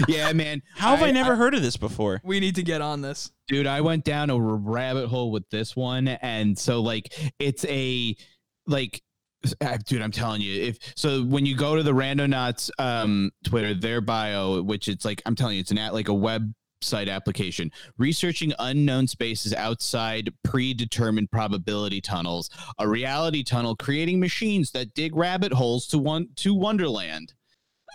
[laughs] yeah, man. How have I, never heard of this before? We need to get on this. dude i went down a rabbit hole with this one and so like it's a like ah, dude i'm telling you if so when you go to the randonauts um twitter their bio which it's like i'm telling you it's an at like a web site application, researching unknown spaces outside predetermined probability tunnels, a reality tunnel creating machines that dig rabbit holes to one to Wonderland.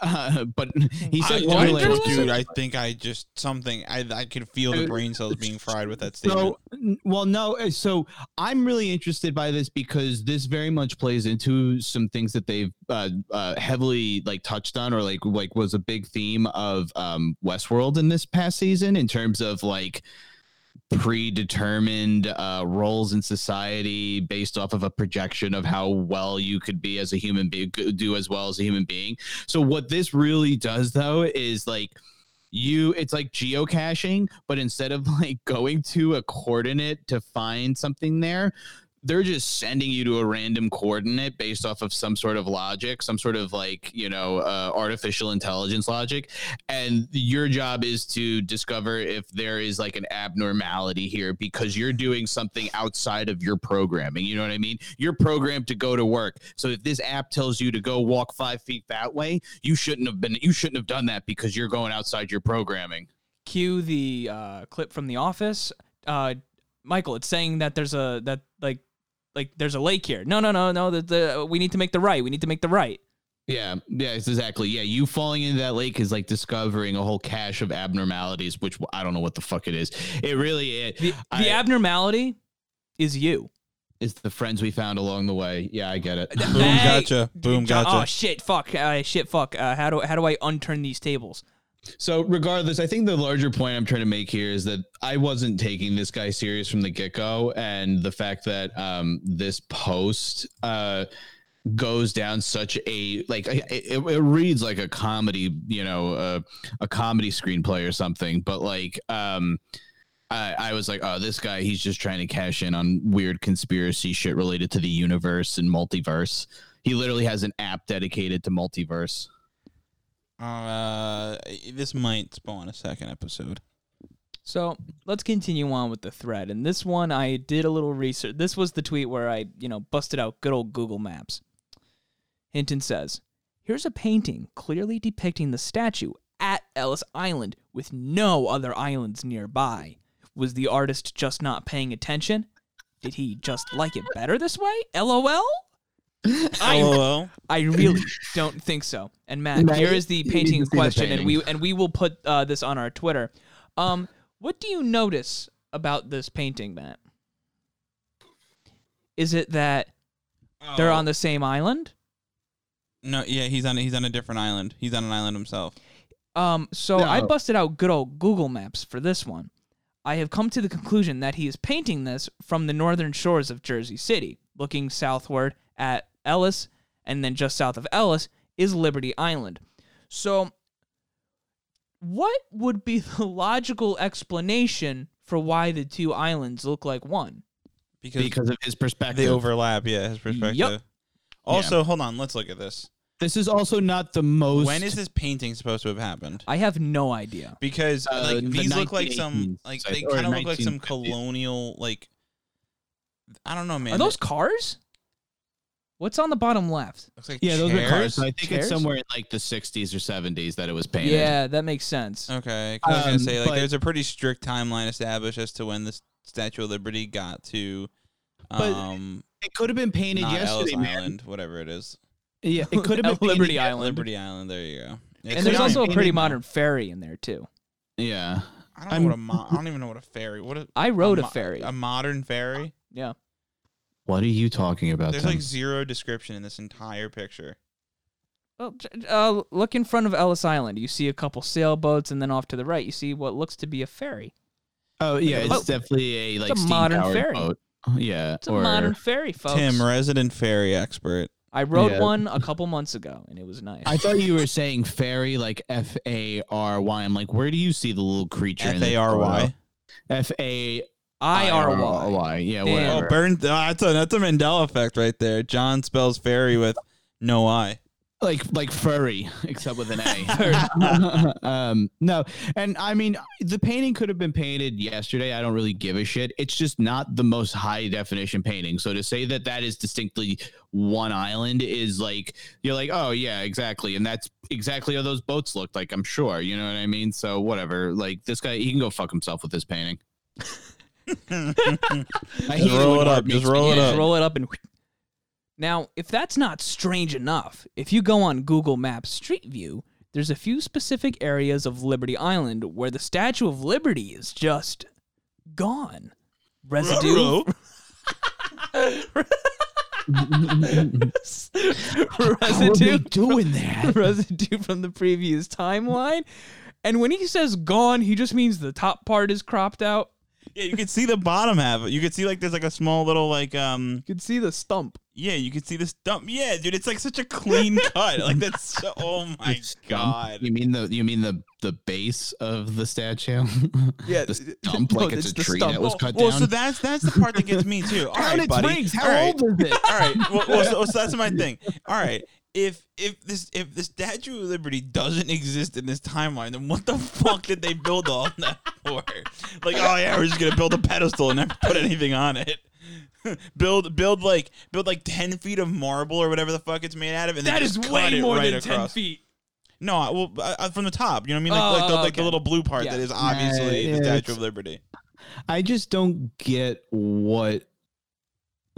Uh, but he said I- Wonderland. dude, I [laughs] think I just something. I I could feel the Uh, brain cells being [laughs] fried with that statement. So, well, no. uh, So I'm really interested by this because this very much plays into some things that they've uh, uh, heavily like touched on, or like like was a big theme of um, Westworld in this past season in terms of like predetermined uh, roles in society based off of a projection of how well you could be as a human being, do as well as a human being. So what this really does though is like you it's like geocaching but instead of like [laughs] going to a coordinate to find something there they're just sending you to a random coordinate based off of some sort of logic some sort of like you know uh, artificial intelligence logic. And your job is to discover if there is like an abnormality here because you're doing something outside of your programming. You know what i mean? You're programmed to go to work. So if this app tells you to go walk five feet that way you shouldn't have been you shouldn't have done that because you're going outside your programming. Cue the uh, clip from The Office. Uh, Michael, it's saying that there's a that like like there's a lake here. No, no, no, no. The, the we need to make the right. We need to make the right. Yeah, yeah, it's exactly. Yeah, you falling into that lake is like discovering a whole cache of abnormalities, which I don't know what the fuck it is. It really it, The, I- the abnormality is you. is the friends we found along the way. Yeah, I get it. Boom, Hey, gotcha. Boom, gotcha. Oh shit! Fuck! Uh, shit! Fuck! Uh, how do how do I unturn these tables? So, regardless, I think the larger point I'm trying to make here is that I wasn't taking this guy serious from the get go, and the fact that um, this post uh, goes down such a like it, it, reads like a comedy, you know, uh, a comedy screenplay or something, but like. Um, I, I was like, oh, this guy, he's just trying to cash in on weird conspiracy shit related to the universe and multiverse. He literally has an app dedicated to multiverse. Uh, this might spawn a second episode. So let's continue on with the thread. And this one, I did a little research. This was the tweet where I, you know, busted out good old Google Maps. Hinton says, Here's a painting clearly depicting the statue at Ellis Island with no other islands nearby. Was the artist just not paying attention? Did he just like it better this way? LOL? I, I really don't think so. And Matt, Matt, here is the painting need in to see the question, and we and we will put uh, this on our Twitter. Um, what do you notice about this painting, Matt? Is it that they're Oh. on the same island? No, yeah, he's on. He's on a different island. He's on an island himself. Um, so I busted out good old Google Maps for this one. I have come to the conclusion that he is painting this from the northern shores of Jersey City, looking southward at Ellis, and then just south of Ellis is Liberty Island. So, what would be [laughs] the logical explanation for why the two islands look like one? Because, because of his perspective. they overlap. Yeah, his perspective. Also, hold on. Let's look at this. This is also not the most. When is this painting supposed to have happened? I have no idea. Because Uh, like the these look like some like I- they kind of look like some colonial like. I don't know, man. Are those cars? What's on the bottom left? looks like Yeah, those are cars. So I think Chairs? it's somewhere in like the 60s or 70s that it was painted. Yeah, that makes sense. Okay, 'cause I was gonna Um, say like but- there's a pretty strict timeline established as to when the Statue of Liberty got to, But um, It could have been painted not yesterday, Ellis man. Island, whatever it is, Yeah, it could have [laughs] been Liberty ye- Island. Liberty Island. There you go. It's and there's also a painted pretty now. modern ferry in there too. Yeah. I don't I'm- know what a mo- I don't even know what a ferry. What a, I rode a, mo- ferry. A modern ferry. yeah. What are you talking about? There's then? like zero description in this entire picture. Well, uh, look in front of Ellis Island. You see a couple sailboats, and then off to the right, you see what looks to be a ferry. oh yeah, it's Oh, definitely a like a modern ferry. boat. Yeah, It's a or modern ferry, folks. Tim, resident ferry expert. I rode Yeah. one a couple months ago, and it was nice. I thought you were saying fairy like F A R Y. I'm like, where do you see the little creature? in F the A R Y. F A I R Y. Y. Yeah, Damn. whatever. Oh, burn! Oh, that's a that's a Mandela effect right there. John spells ferry with no I. like like furry except with an a [laughs] [laughs] um no and i mean the painting could have been painted yesterday i don't really give a shit it's just not the most high definition painting so to say that that is distinctly one island is like you're like oh yeah exactly and that's exactly how those boats looked like i'm sure you know what i mean so whatever like this guy he can go fuck himself with this painting [laughs] I hate roll it up, just roll it up. Just roll it up and. Now, if that's not strange enough, if you go on Google Maps Street View, there's a few specific areas of Liberty Island where the Statue of Liberty is just gone. Residue. Ruh-roh. [laughs] How are they residue doing that [laughs] residue from the previous timeline. And when he says gone, he just means the top part is cropped out. Yeah, you could see the bottom half. You could see like there's like a small little like um You could see the stump. yeah, you could see the stump. Yeah, dude, it's like such a clean [laughs] cut. Like that's so, oh my stump? god. You mean the you mean the the base of the statue? [laughs] Yeah, the stump like it's, a tree stump. that was well, cut well, down. so that's that's the part that gets me too. [laughs] All Count buddy. rings. How All right. old is it? All right. Well, well, so, so that's my thing. All right. If if this if the Statue of Liberty doesn't exist in this timeline, then what the fuck did they build all that for? Like, oh yeah, we're just gonna build a pedestal and never put anything on it. [laughs] build build like build like ten feet of marble or whatever the fuck it's made out of, and then That just is cut way it more right than ten across. feet. No, I- well, uh, uh, from the top. You know what I mean? Like, Oh, like, the, like the okay. little blue part Yeah. that is obviously Yeah, the Statue of Liberty. I just don't get what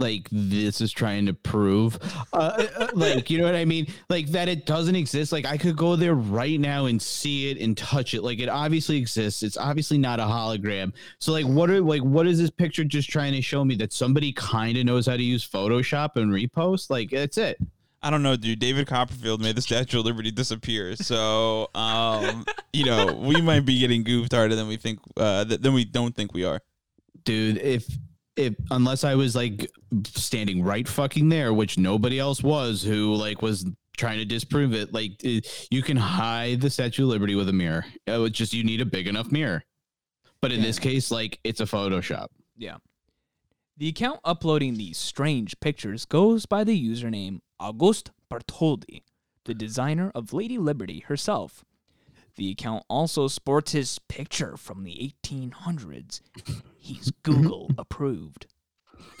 like this is trying to prove. Uh, uh, like you know what I mean? Like that it doesn't exist. Like I could go there right now and see it and touch it. Like it obviously exists. It's obviously not a hologram. So like what are like what is this picture just trying to show me that somebody kind of knows how to use Photoshop and repost? Like that's it. I don't know, dude. David Copperfield made the Statue of Liberty disappear, so um, you know we might be getting goofed harder than we think, uh, than we don't think we are. dude if if unless i was like standing right fucking there which nobody else was who like was trying to disprove it like eh, you can hide the statue of liberty with a mirror it's just you need a big enough mirror but in Yeah. this case like it's a photoshop Yeah. The account uploading these strange pictures goes by the username August Bartholdi, the designer of Lady Liberty herself. The account also sports his picture from the 1800s. He's Google [laughs] approved. [laughs]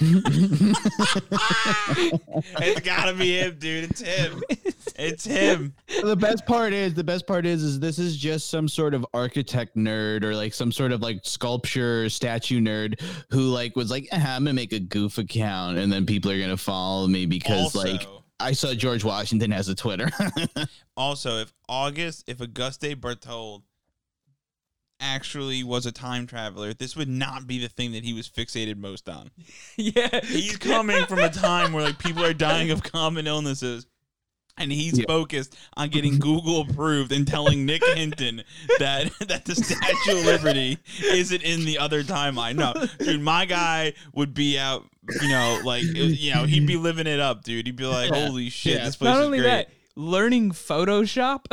It's gotta be him, dude. It's him. It's him. the best part is the best part is is this is just some sort of architect nerd or like some sort of like sculpture statue nerd who like was like "Ah, i'm gonna make a goof account and then people are gonna follow me because also, like i saw george washington has a twitter [laughs] also, if August, if Auguste Berthold actually was a time traveler, this would not be the thing that he was fixated most on. [laughs] yeah. He's coming from a time where like people are dying of common illnesses. And he's Yeah. focused on getting Google approved and telling Nick Hinton that [laughs] that the Statue of Liberty isn't in the other timeline. No, dude, my guy would be out. You know, like you know, he'd be living it up, dude. He'd be like, "Holy shit, Yeah. this place Not is only great." that, learning Photoshop.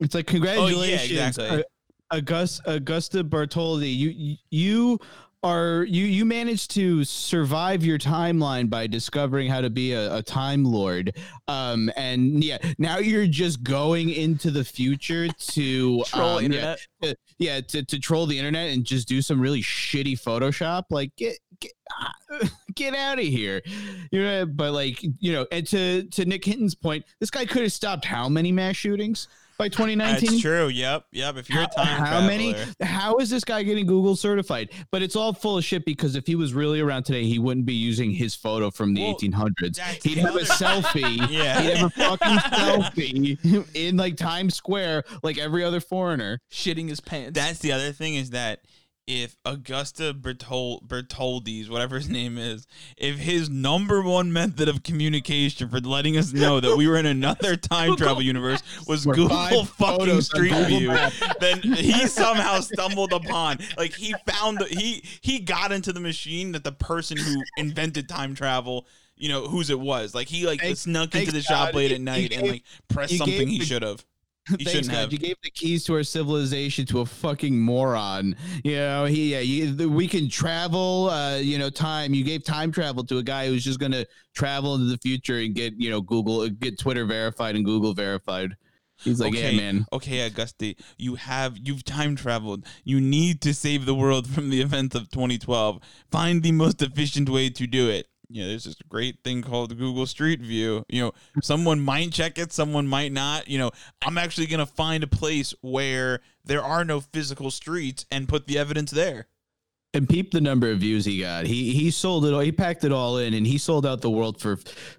It's like congratulations, exactly. uh, August, Augusta Bartholdi. You you are you you managed to survive your timeline by discovering how to be a, a time lord. Um, and yeah, now you're just going into the future to Troll um, internet. Yeah, to, yeah, to, to troll the internet and just do some really shitty Photoshop. Like get get ah, [laughs] get out of here. You know, but like you know, and to to Nick Hinton's point, this guy could have stopped how many mass shootings by 2019? That's true. Yep, yep. If you're a time how traveler, many how is this guy getting google certified but it's all full of shit because if he was really around today he wouldn't be using his photo from the Well, 1800s he'd have a [laughs] selfie Yeah. he'd have a fucking [laughs] selfie in like times square like every other foreigner Shitting his pants. That's the other thing is that if Augusta Bertol Bertoldi's, whatever his name is, if his number one method of communication for letting us know that we were in another [laughs] time Google travel universe was Were Google fucking photos Street Google View, then he [laughs] somehow stumbled upon, like he found, the, he he got into the machine that the person who invented time travel. You know whose it was. Like he like Thank- snuck into thank the shop late You- at night you and like pressed you something gave he should have. [laughs] He Thanks, shouldn't God. have. You gave the keys to our civilization to a fucking moron. You know, he, yeah, you, we can travel, uh, you know, time. You gave time travel to a guy who's just going to travel into the future and get, you know, Google, get Twitter verified and Google verified. He's like, Okay. yeah, man. Okay, Auguste, you have you've time traveled. You need to save the world from the events of 2012. Find the most efficient way to do it. You know, there's this great thing called Google Street View. You know, someone might check it, someone might not. You know, I'm actually gonna find a place where there are no physical streets and put the evidence there. And peep the number of views he got. He he sold it all. He packed it all in, and he sold out the world for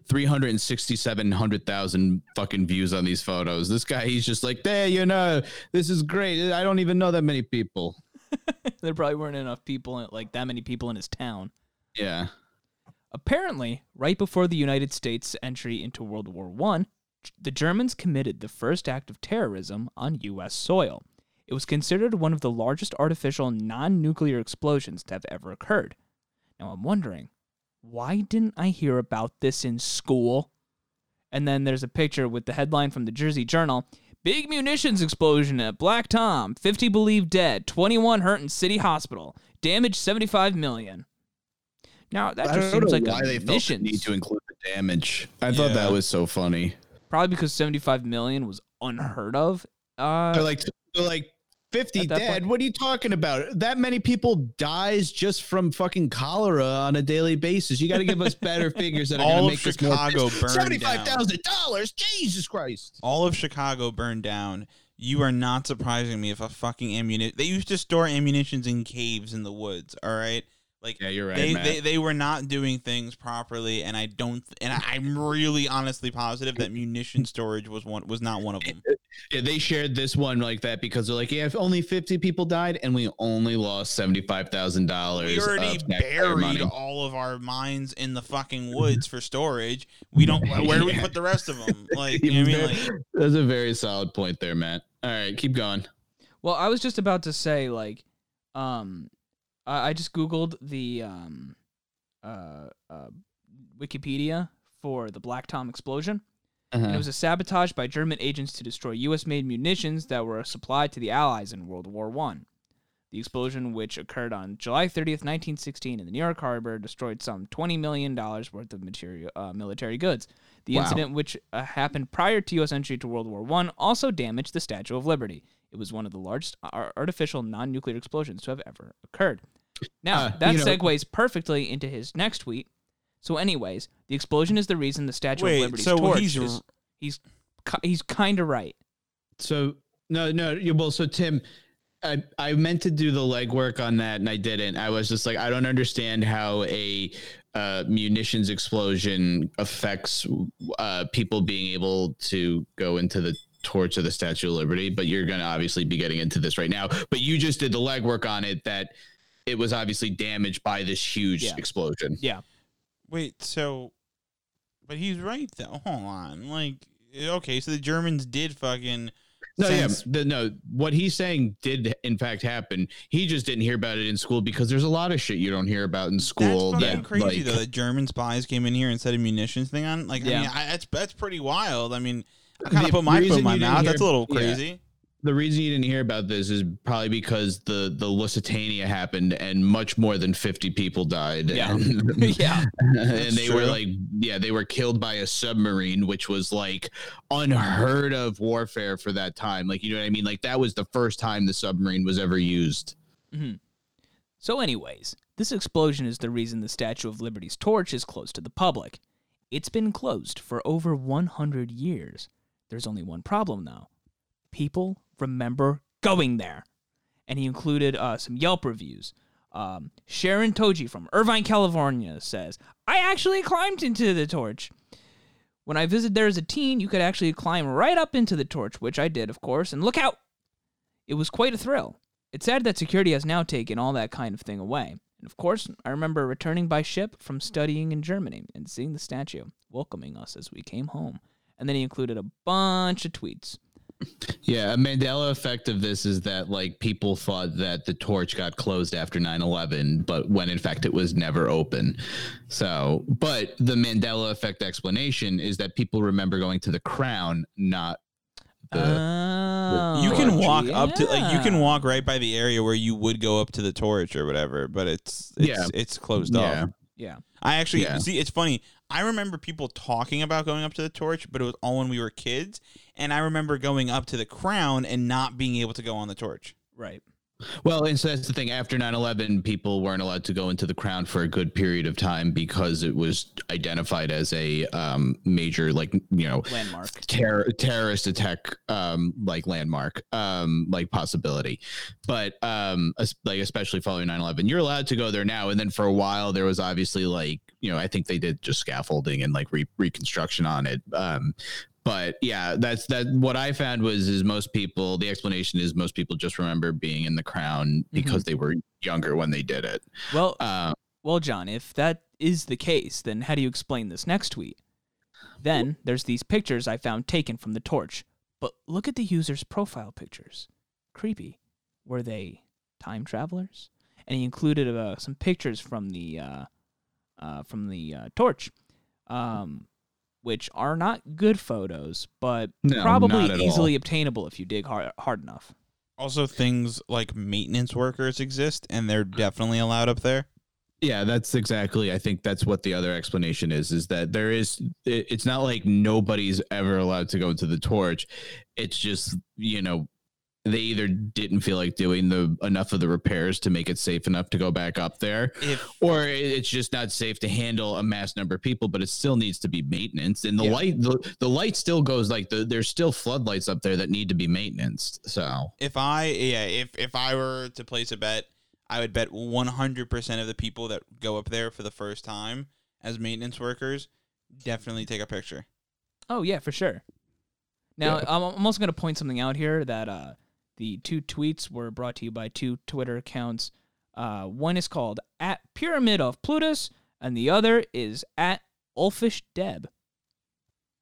three hundred and sixty-seven hundred thousand fucking views on these photos. This guy, he's just like, there, you know, this is great. I don't even know that many people. [laughs] there probably weren't enough people, like that many people in his town. Yeah. Apparently, right before the United States' entry into World War I, the Germans committed the first act of terrorism on U.S. soil. It was considered one of the largest artificial non nuclear explosions to have ever occurred. Now, I'm wondering, why didn't I hear about this in school? And then there's a picture with the headline from the Jersey Journal Big munitions explosion at Black Tom, 50 believed dead, 21 hurt in City Hospital, damage 75 million. Now, that I just don't seems know like why a they felt the need to include the damage. I thought that was so funny. Probably because 75 million was unheard of. Uh, They're like, they're like 50 dead. point- What are you talking about? That many people dies just from fucking cholera on a daily basis. You got to give us better [laughs] figures that are going to make us more Chicago efficient. burned Seventy-five thousand dollars. Jesus Christ! All of Chicago burned down. You are not surprising me if a fucking ammunition. They used to store ammunitions in caves in the woods. All right, like Yeah, you're right, they, they they were not doing things properly, and I don't. And I, I'm really honestly positive that munition storage was one was not one of them. Yeah, they shared this one like that because they're like, yeah, if only fifty people died and we only lost seventy-five thousand dollars. We already buried all of our mines in the fucking woods for storage. We don't. Where do we [laughs] put the rest of them? Like, you know what I mean? Like, That's a very solid point there, Matt. All right, keep going. well, I was just about to say, like, um, I, I just Googled the um, uh, uh, Wikipedia for the Black Tom explosion. Uh-huh. And it was a sabotage by German agents to destroy U.S. made munitions that were supplied to the Allies in World War One. The explosion, which occurred on July 30th, 1916, in the New York harbor, destroyed some $20 million worth of material, uh, military goods. The Wow. incident, which uh, happened prior to U.S. entry to World War One, also damaged the Statue of Liberty. It was one of the largest ar- artificial non nuclear explosions to have ever occurred. Now, [laughs] that you know- segues perfectly into his next tweet. So, anyways, the explosion is the reason the Statue of wait. Liberty's So torch he's is he's ki- he's kind of right. So no, no, you well, so Tim, I I meant to do the legwork on that and I didn't. I was just like, I don't understand how a uh, munitions explosion affects uh, people being able to go into the torch of the Statue of Liberty. But you're going to obviously be getting into this right now. But you just did the legwork on it that it was obviously damaged by this huge Yeah. explosion. Yeah. Wait, so, but he's right though. Hold on, like, okay, so the Germans did fucking. No, sense- yeah, the, no. What he's saying did in fact happen. He just didn't hear about it in school because there's a lot of shit you don't hear about in school. That's fucking that, crazy like- though. That German spies came in here and set a munitions thing on. Like, I Yeah. mean, I, that's that's pretty wild. I mean, I kind The of put my foot in my mouth. hear- That's a little yeah. The reason you didn't hear about this is probably because the the Lusitania happened and much more than 50 people died. Yeah. And, [laughs] yeah. [laughs] and they were like, yeah, they were killed by a submarine, which was like unheard of warfare for that time. Like, you know what I mean? Like, that was the first time the submarine was ever used. Mm-hmm. So, anyways, this explosion is the reason the Statue of Liberty's torch is closed to the public. It's been closed for over 100 years. There's only one problem, though. People remember going there. And he included uh, some Yelp reviews. Um, Sharon Toji from Irvine, California says, I actually climbed into the torch. When I visited there as a teen, you could actually climb right up into the torch, which I did, of course, and look out! It was quite a thrill. It's sad that security has now taken all that kind of thing away. And of course, I remember returning by ship from studying in Germany and seeing the statue welcoming us as we came home. And then he included a bunch of tweets. Yeah, a Mandela effect of this is that like people thought that the torch got closed after 9/11, but when in fact it was never open. So, but the Mandela effect explanation is that people remember going to the crown, not the Oh, you can torch. walk up to like you can walk right by the area where you would go up to the torch or whatever, but it's it's Yeah. it's closed yeah. off. Yeah. I actually Yeah. see. It's funny. I remember people talking about going up to the torch, but it was all when we were kids. And I remember going up to the crown and not being able to go on the torch. Right. Well, and so that's the thing. After 9 11, people weren't allowed to go into the crown for a good period of time because it was identified as a um, major, like, you know, Landmark. terror terrorist attack um like landmark um like possibility but um like especially following 9-11 you're allowed to go there now and then for a while there was obviously like you know i think they did just scaffolding and like re- reconstruction on it um but yeah that's that what i found was is most people the explanation is most people just remember being in the crown because they were younger when they did it Well, um well, John, if that is the case, then how do you explain this next tweet? Then there's these pictures I found taken from the torch. But look at the user's profile pictures. Creepy. Were they time travelers? And he included uh, some pictures from the uh, uh, from the uh, torch, um, which are not good photos, but No, probably not at all. easily obtainable if you dig hard, hard enough. Also, things like maintenance workers exist, and they're definitely allowed up there. Yeah, that's exactly. I think that's what the other explanation is. Is that there is. It, it's not like nobody's ever allowed to go into the torch. It's just you know they either didn't feel like doing the enough of the repairs to make it safe enough to go back up there, If or it's just not safe to handle a mass number of people. But it still needs to be maintenance, and the Yeah. light the, the light still goes like the, there's still floodlights up there that need to be maintenance. So if I yeah if if I were to place a bet, I would bet 100% of the people that go up there for the first time as maintenance workers definitely take a picture. Oh yeah, for sure. Now Yeah. I'm, I'm also going to point something out here that uh, the two tweets were brought to you by two Twitter accounts. Uh, one is called at Pyramid of Plutus, and the other is at Ulfish Deb.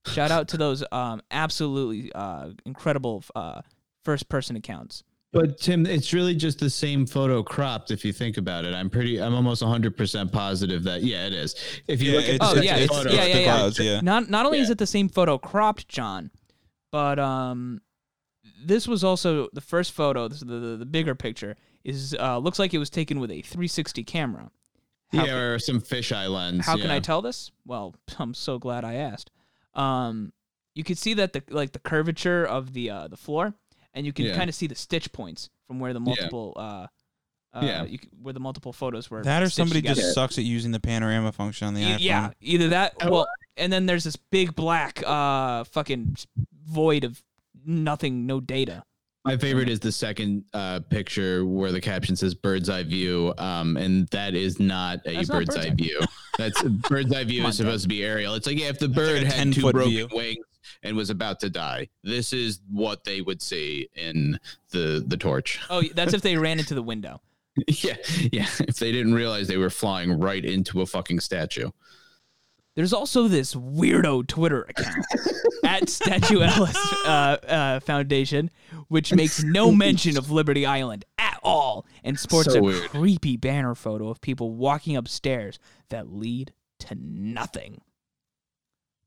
Shout out to those um, absolutely uh, incredible uh, first person accounts. But Tim, it's really just the same photo cropped. If you think about it, I'm pretty, I'm almost 100 percent positive that yeah, it is. If you Yeah, look at Oh, the yeah, photo, yeah, yeah, yeah. yeah. Not not only is it the same photo cropped, John, but um, this was also the first photo. This is the, the the bigger picture is uh looks like it was taken with a 360 camera. How yeah, or some fisheye lens. How can. I tell this? Well, [laughs] I'm so glad I asked. Um, you can see that the like the curvature of the uh, the floor, and you can Yeah. kind of see the stitch points from where the multiple uh, uh Yeah. you, where the multiple photos were. That or somebody together. just sucks at using the panorama function on the Y- iPhone. yeah, either that. Oh. Well, and then there's this big black uh fucking void of nothing, no data. My favorite is the second uh, picture where the caption says "bird's eye view," um, and that is not a That's not bird's, bird's eye eye. view. That's [laughs] bird's eye view is supposed to be aerial. It's like yeah, if the bird a had two broken view. wings and was about to die, this is what they would see in the the torch. Oh, that's if they ran into the window. [laughs] yeah, yeah. If they didn't realize they were flying right into a fucking statue. There's also this weirdo Twitter account [laughs] at Statue Ellis uh, uh, Foundation, which makes no mention of Liberty Island at all and sports So a weird. creepy banner photo of people walking upstairs that lead to nothing.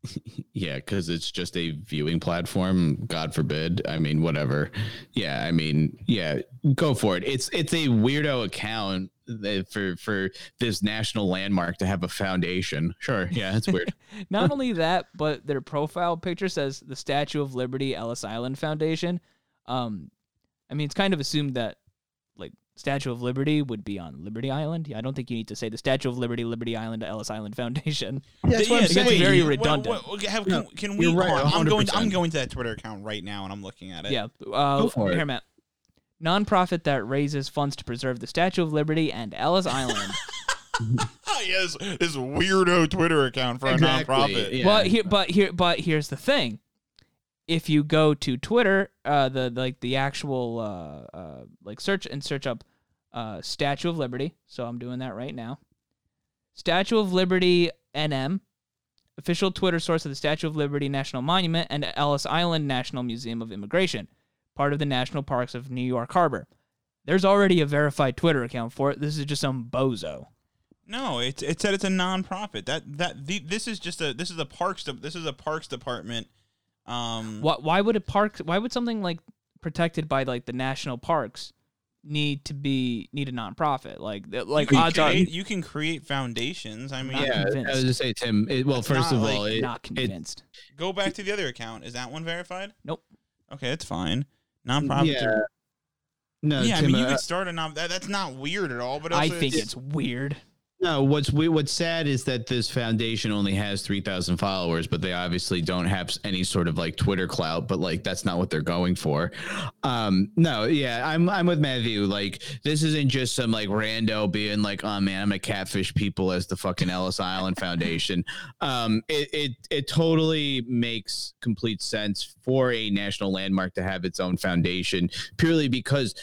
[laughs] Yeah, because it's just a viewing platform. God forbid. I mean, whatever. Yeah, I mean, yeah, go for it. It's it's a weirdo account for for this national landmark to have a foundation. Sure, yeah, it's weird. [laughs] Not only that, but their profile picture says the Statue of Liberty Ellis Island Foundation. Um, I mean, it's kind of assumed that Statue of Liberty would be on Liberty Island. Yeah, I don't think you need to say the Statue of Liberty, Liberty Island, Ellis Island Foundation. [laughs] That's what I'm It gets saying. very What- redundant. what- have- No, can, can we? you're right, I'm going. 100%. I'm going to that Twitter account right now, and I'm looking at it. Yeah. Uh, Go for it. Here, Matt. Nonprofit that raises funds to preserve the Statue of Liberty and Ellis Island. Oh, [laughs] [laughs] yes, this weirdo Twitter account for Exactly, a nonprofit. yeah. But here, but here, but here's the thing. If you go to Twitter, uh, the like the actual uh, uh, like search and search up uh, Statue of Liberty. So I'm doing that right now. Statue of Liberty NM, official Twitter source of the Statue of Liberty National Monument and Ellis Island National Museum of Immigration, part of the National Parks of New York Harbor. There's already a verified Twitter account for it. This is just some bozo. No, it it said it's a nonprofit. That that the, this is just a this is a parks this is a parks department Um, Why, why would a park? Why would something like protected by like the national parks need to be need a nonprofit? Like like you can odds are create, you can create foundations. I mean, Not yeah, I was just say Tim. It, well, It's first not of like- all, it, not it, convinced. go back to the other account. Is that one verified? Nope. Okay, that's fine. Nonprofits. yeah, are- no, yeah, I Tim, mean, you uh, could start a non. That, that's not weird at all. But I also think it's weird. No, what's what's sad is that this foundation only has three thousand followers, but they obviously don't have any sort of like Twitter clout. But like that's not what they're going for. Um, no, yeah, I'm I'm with Matthew. Like this isn't just some like rando being like, oh man, I'm gonna catfish people as the fucking Ellis Island Foundation. Um, it it it totally makes complete sense for a national landmark to have its own foundation purely because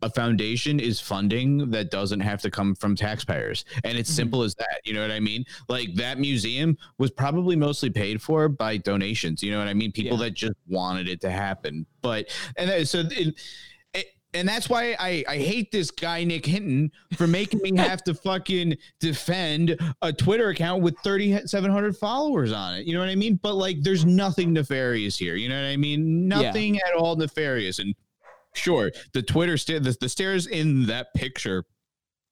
a foundation is funding that doesn't have to come from taxpayers and it's Mhm. simple as that you know what i mean like that museum was probably mostly paid for by donations you know what i mean people Yeah. that just wanted it to happen but and that, so it, and that's why I, I hate this guy Nick Hinton for making me have to fucking defend a Twitter account with 3,700 followers on it. You know what I mean? But like, there's nothing nefarious here. You know what I mean? Nothing at all nefarious. And sure, the Twitter sta- the, the stairs in that picture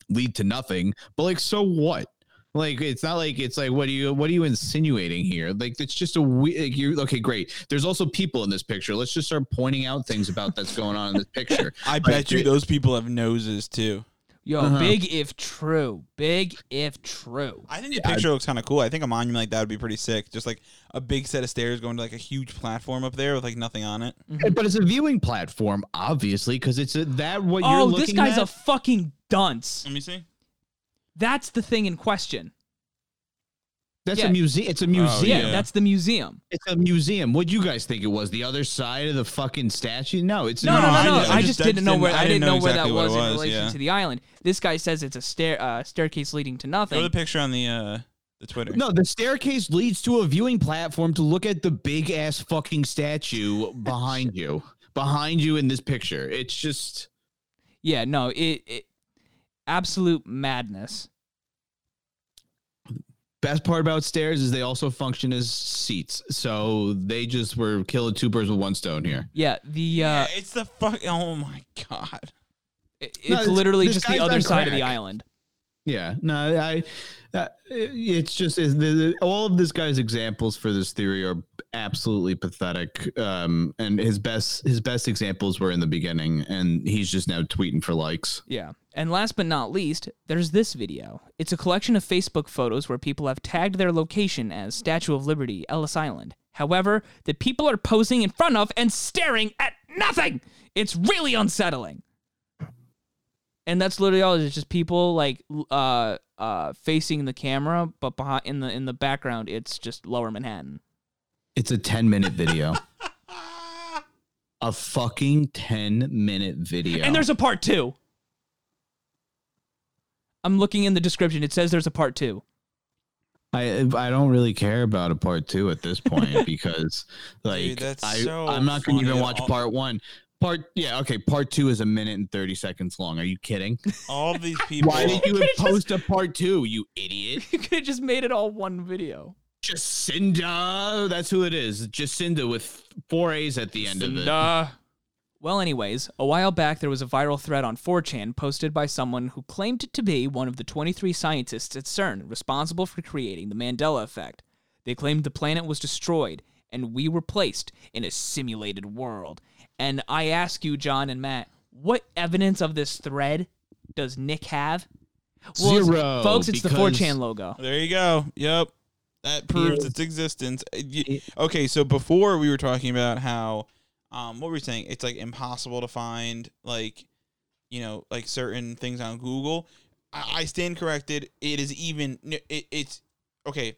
lead to nothing. But like, so what? Like it's not like it's like what are you what are you insinuating here? Like it's just a we- like you okay great. There's also people in this picture. Let's just start pointing out things about that's going on in this picture. [laughs] I bet you those people have noses too. Yo, Uh-huh. big if true. Big if true. I think the picture looks kind of cool. I think a monument like that would be pretty sick. Just like a big set of stairs going to like a huge platform up there with like nothing on it. Mhm. But it's a viewing platform, obviously, because it's a, that what you're looking at. Oh, this guy's at. a fucking dunce. Let me see. That's the thing in question. That's yeah. a museum. It's a Oh, museum. Yeah, Yeah. that's the museum. It's a museum. What do you guys think it was? The other side of the fucking statue? No, it's a No, no, no, I no. just- I, I just, just- didn't know where I I didn't didn't know, know where exactly that what was, in relation yeah. to the island. This guy says it's a stair uh, staircase leading to Throw nothing. the picture on the uh the Twitter. No, the staircase leads to a viewing platform to look at the big ass fucking statue behind you. Behind you in this picture. It's just yeah, no, it, it absolute madness. Best part about stairs is they also function as seats. So they just were killing two birds with one stone here. Yeah, the uh, yeah, it's the fuck. Oh my god. it- it's No, this- literally just the other on side of the island. Yeah, no, I. Uh, it's just all of this guy's examples for this theory are absolutely pathetic. Um, and his best his best examples were in the beginning, and he's just now tweeting for likes. Yeah. And last but not least, there's this video. It's a collection of Facebook photos where people have tagged their location as Statue of Liberty, Ellis Island. However, the people are posing in front of and staring at nothing. It's really unsettling. And that's literally all. It's just people like uh uh facing the camera, but behind in the in the background, it's just Lower Manhattan. It's a ten minute video. a fucking ten minute video. And there's a part two. I'm looking in the description. It says there's a part two. I I don't really care about a part two at this point [laughs] because like that's I so I'm not gonna even watch All- part one. Part yeah okay part two is a minute and thirty seconds long. Are you kidding? [laughs] All these people. Why did [laughs] you could've just- post a part two? You idiot. [laughs] You could have just made it all one video. Jacinda, that's who it is. Jacinda with four A's at the end of it. Well, anyways, a while back there was a viral thread on 4chan posted by someone who claimed to be one of the 23 scientists at CERN responsible for creating the Mandela effect. They claimed the planet was destroyed and we were placed in a simulated world. And I ask you, John and Matt, what evidence of this thread does Nick have? Well, it's- Zero, folks. It's the because- 4chan logo. There you go. Yep. That proves its existence. Uh. Okay, so before we were talking about how, um, what were we saying? It's like impossible to find, like, you know, like certain things on Google. I, I stand corrected. It is even. It, it's okay.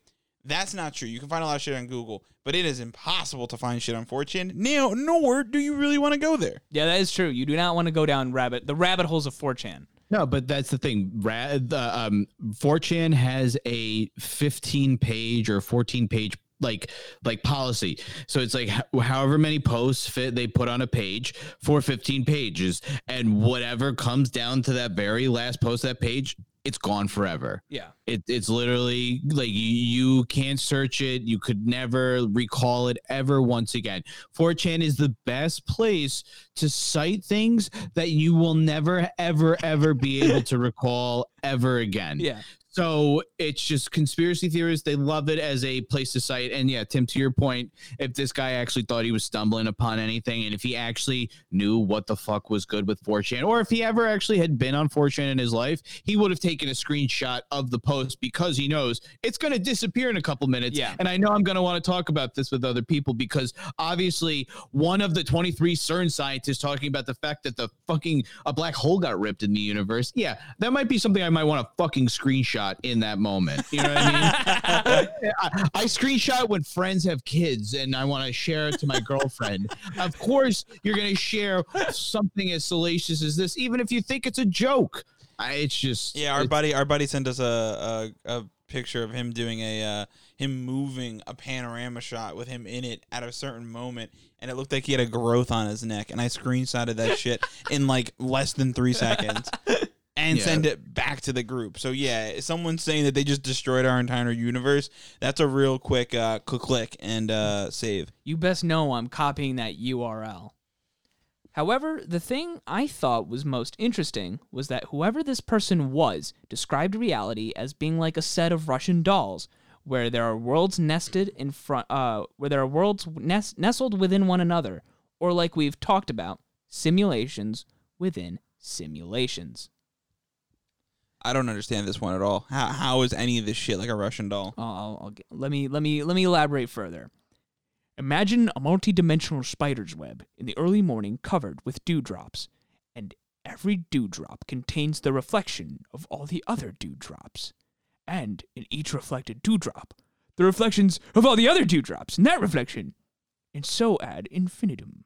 That's not true. You can find a lot of shit on Google, but it is impossible to find shit on 4chan. Now, nor do you really want to go there. Yeah, that is true. You do not want to go down rabbit the rabbit holes of 4chan. No, but that's the thing. Ra- the, um, 4chan has a 15 page or 14 page like like policy. So it's like ho- however many posts fit they put on a page for 15 pages, and whatever comes down to that very last post that page it's gone forever. Yeah. It, it's literally like you, can't search it. You could never recall it ever once again. 4chan is the best place to cite things that you will never, ever, ever be able to [laughs] recall ever again. Yeah. So it's just conspiracy theorists. They love it as a place to cite. And yeah, Tim, to your point, if this guy actually thought he was stumbling upon anything, and if he actually knew what the fuck was good with 4chan, or if he ever actually had been on 4chan in his life, he would have taken a screenshot of the post because he knows it's going to disappear in a couple minutes. Yeah. And I know I'm going to want to talk about this with other people because obviously one of the 23 CERN scientists talking about the fact that the fucking a black hole got ripped in the universe. Yeah, that might be something I might want to fucking screenshot in that moment. You know what I mean? [laughs] I, I screenshot when friends have kids and I want to share it to my girlfriend. of course, you're going to share something as salacious as this, even if you think it's a joke. I, it's just Yeah, our buddy, our buddy sent us a a, a picture of him doing a uh, him moving a panorama shot with him in it at a certain moment, and it looked like he had a growth on his neck. And I screenshotted that shit in like less than three seconds. [laughs] And Yeah. send it back to the group. So yeah, someone saying that they just destroyed our entire universe. That's a real quick uh, click click and uh, save. You best know I'm copying that URL. However, the thing I thought was most interesting was that whoever this person was described reality as being like a set of Russian dolls, where there are worlds nested in front, uh, where there are worlds nest- nestled within one another, or like we've talked about, simulations within simulations. I don't understand this one at all. How how is any of this shit like a Russian doll? I'll, I'll, I'll get, let me let me let me elaborate further. Imagine a multi-dimensional spider's web in the early morning covered with dewdrops, and every dewdrop contains the reflection of all the other dewdrops. And in each reflected dewdrop, the reflections of all the other dewdrops in that reflection. And so ad infinitum.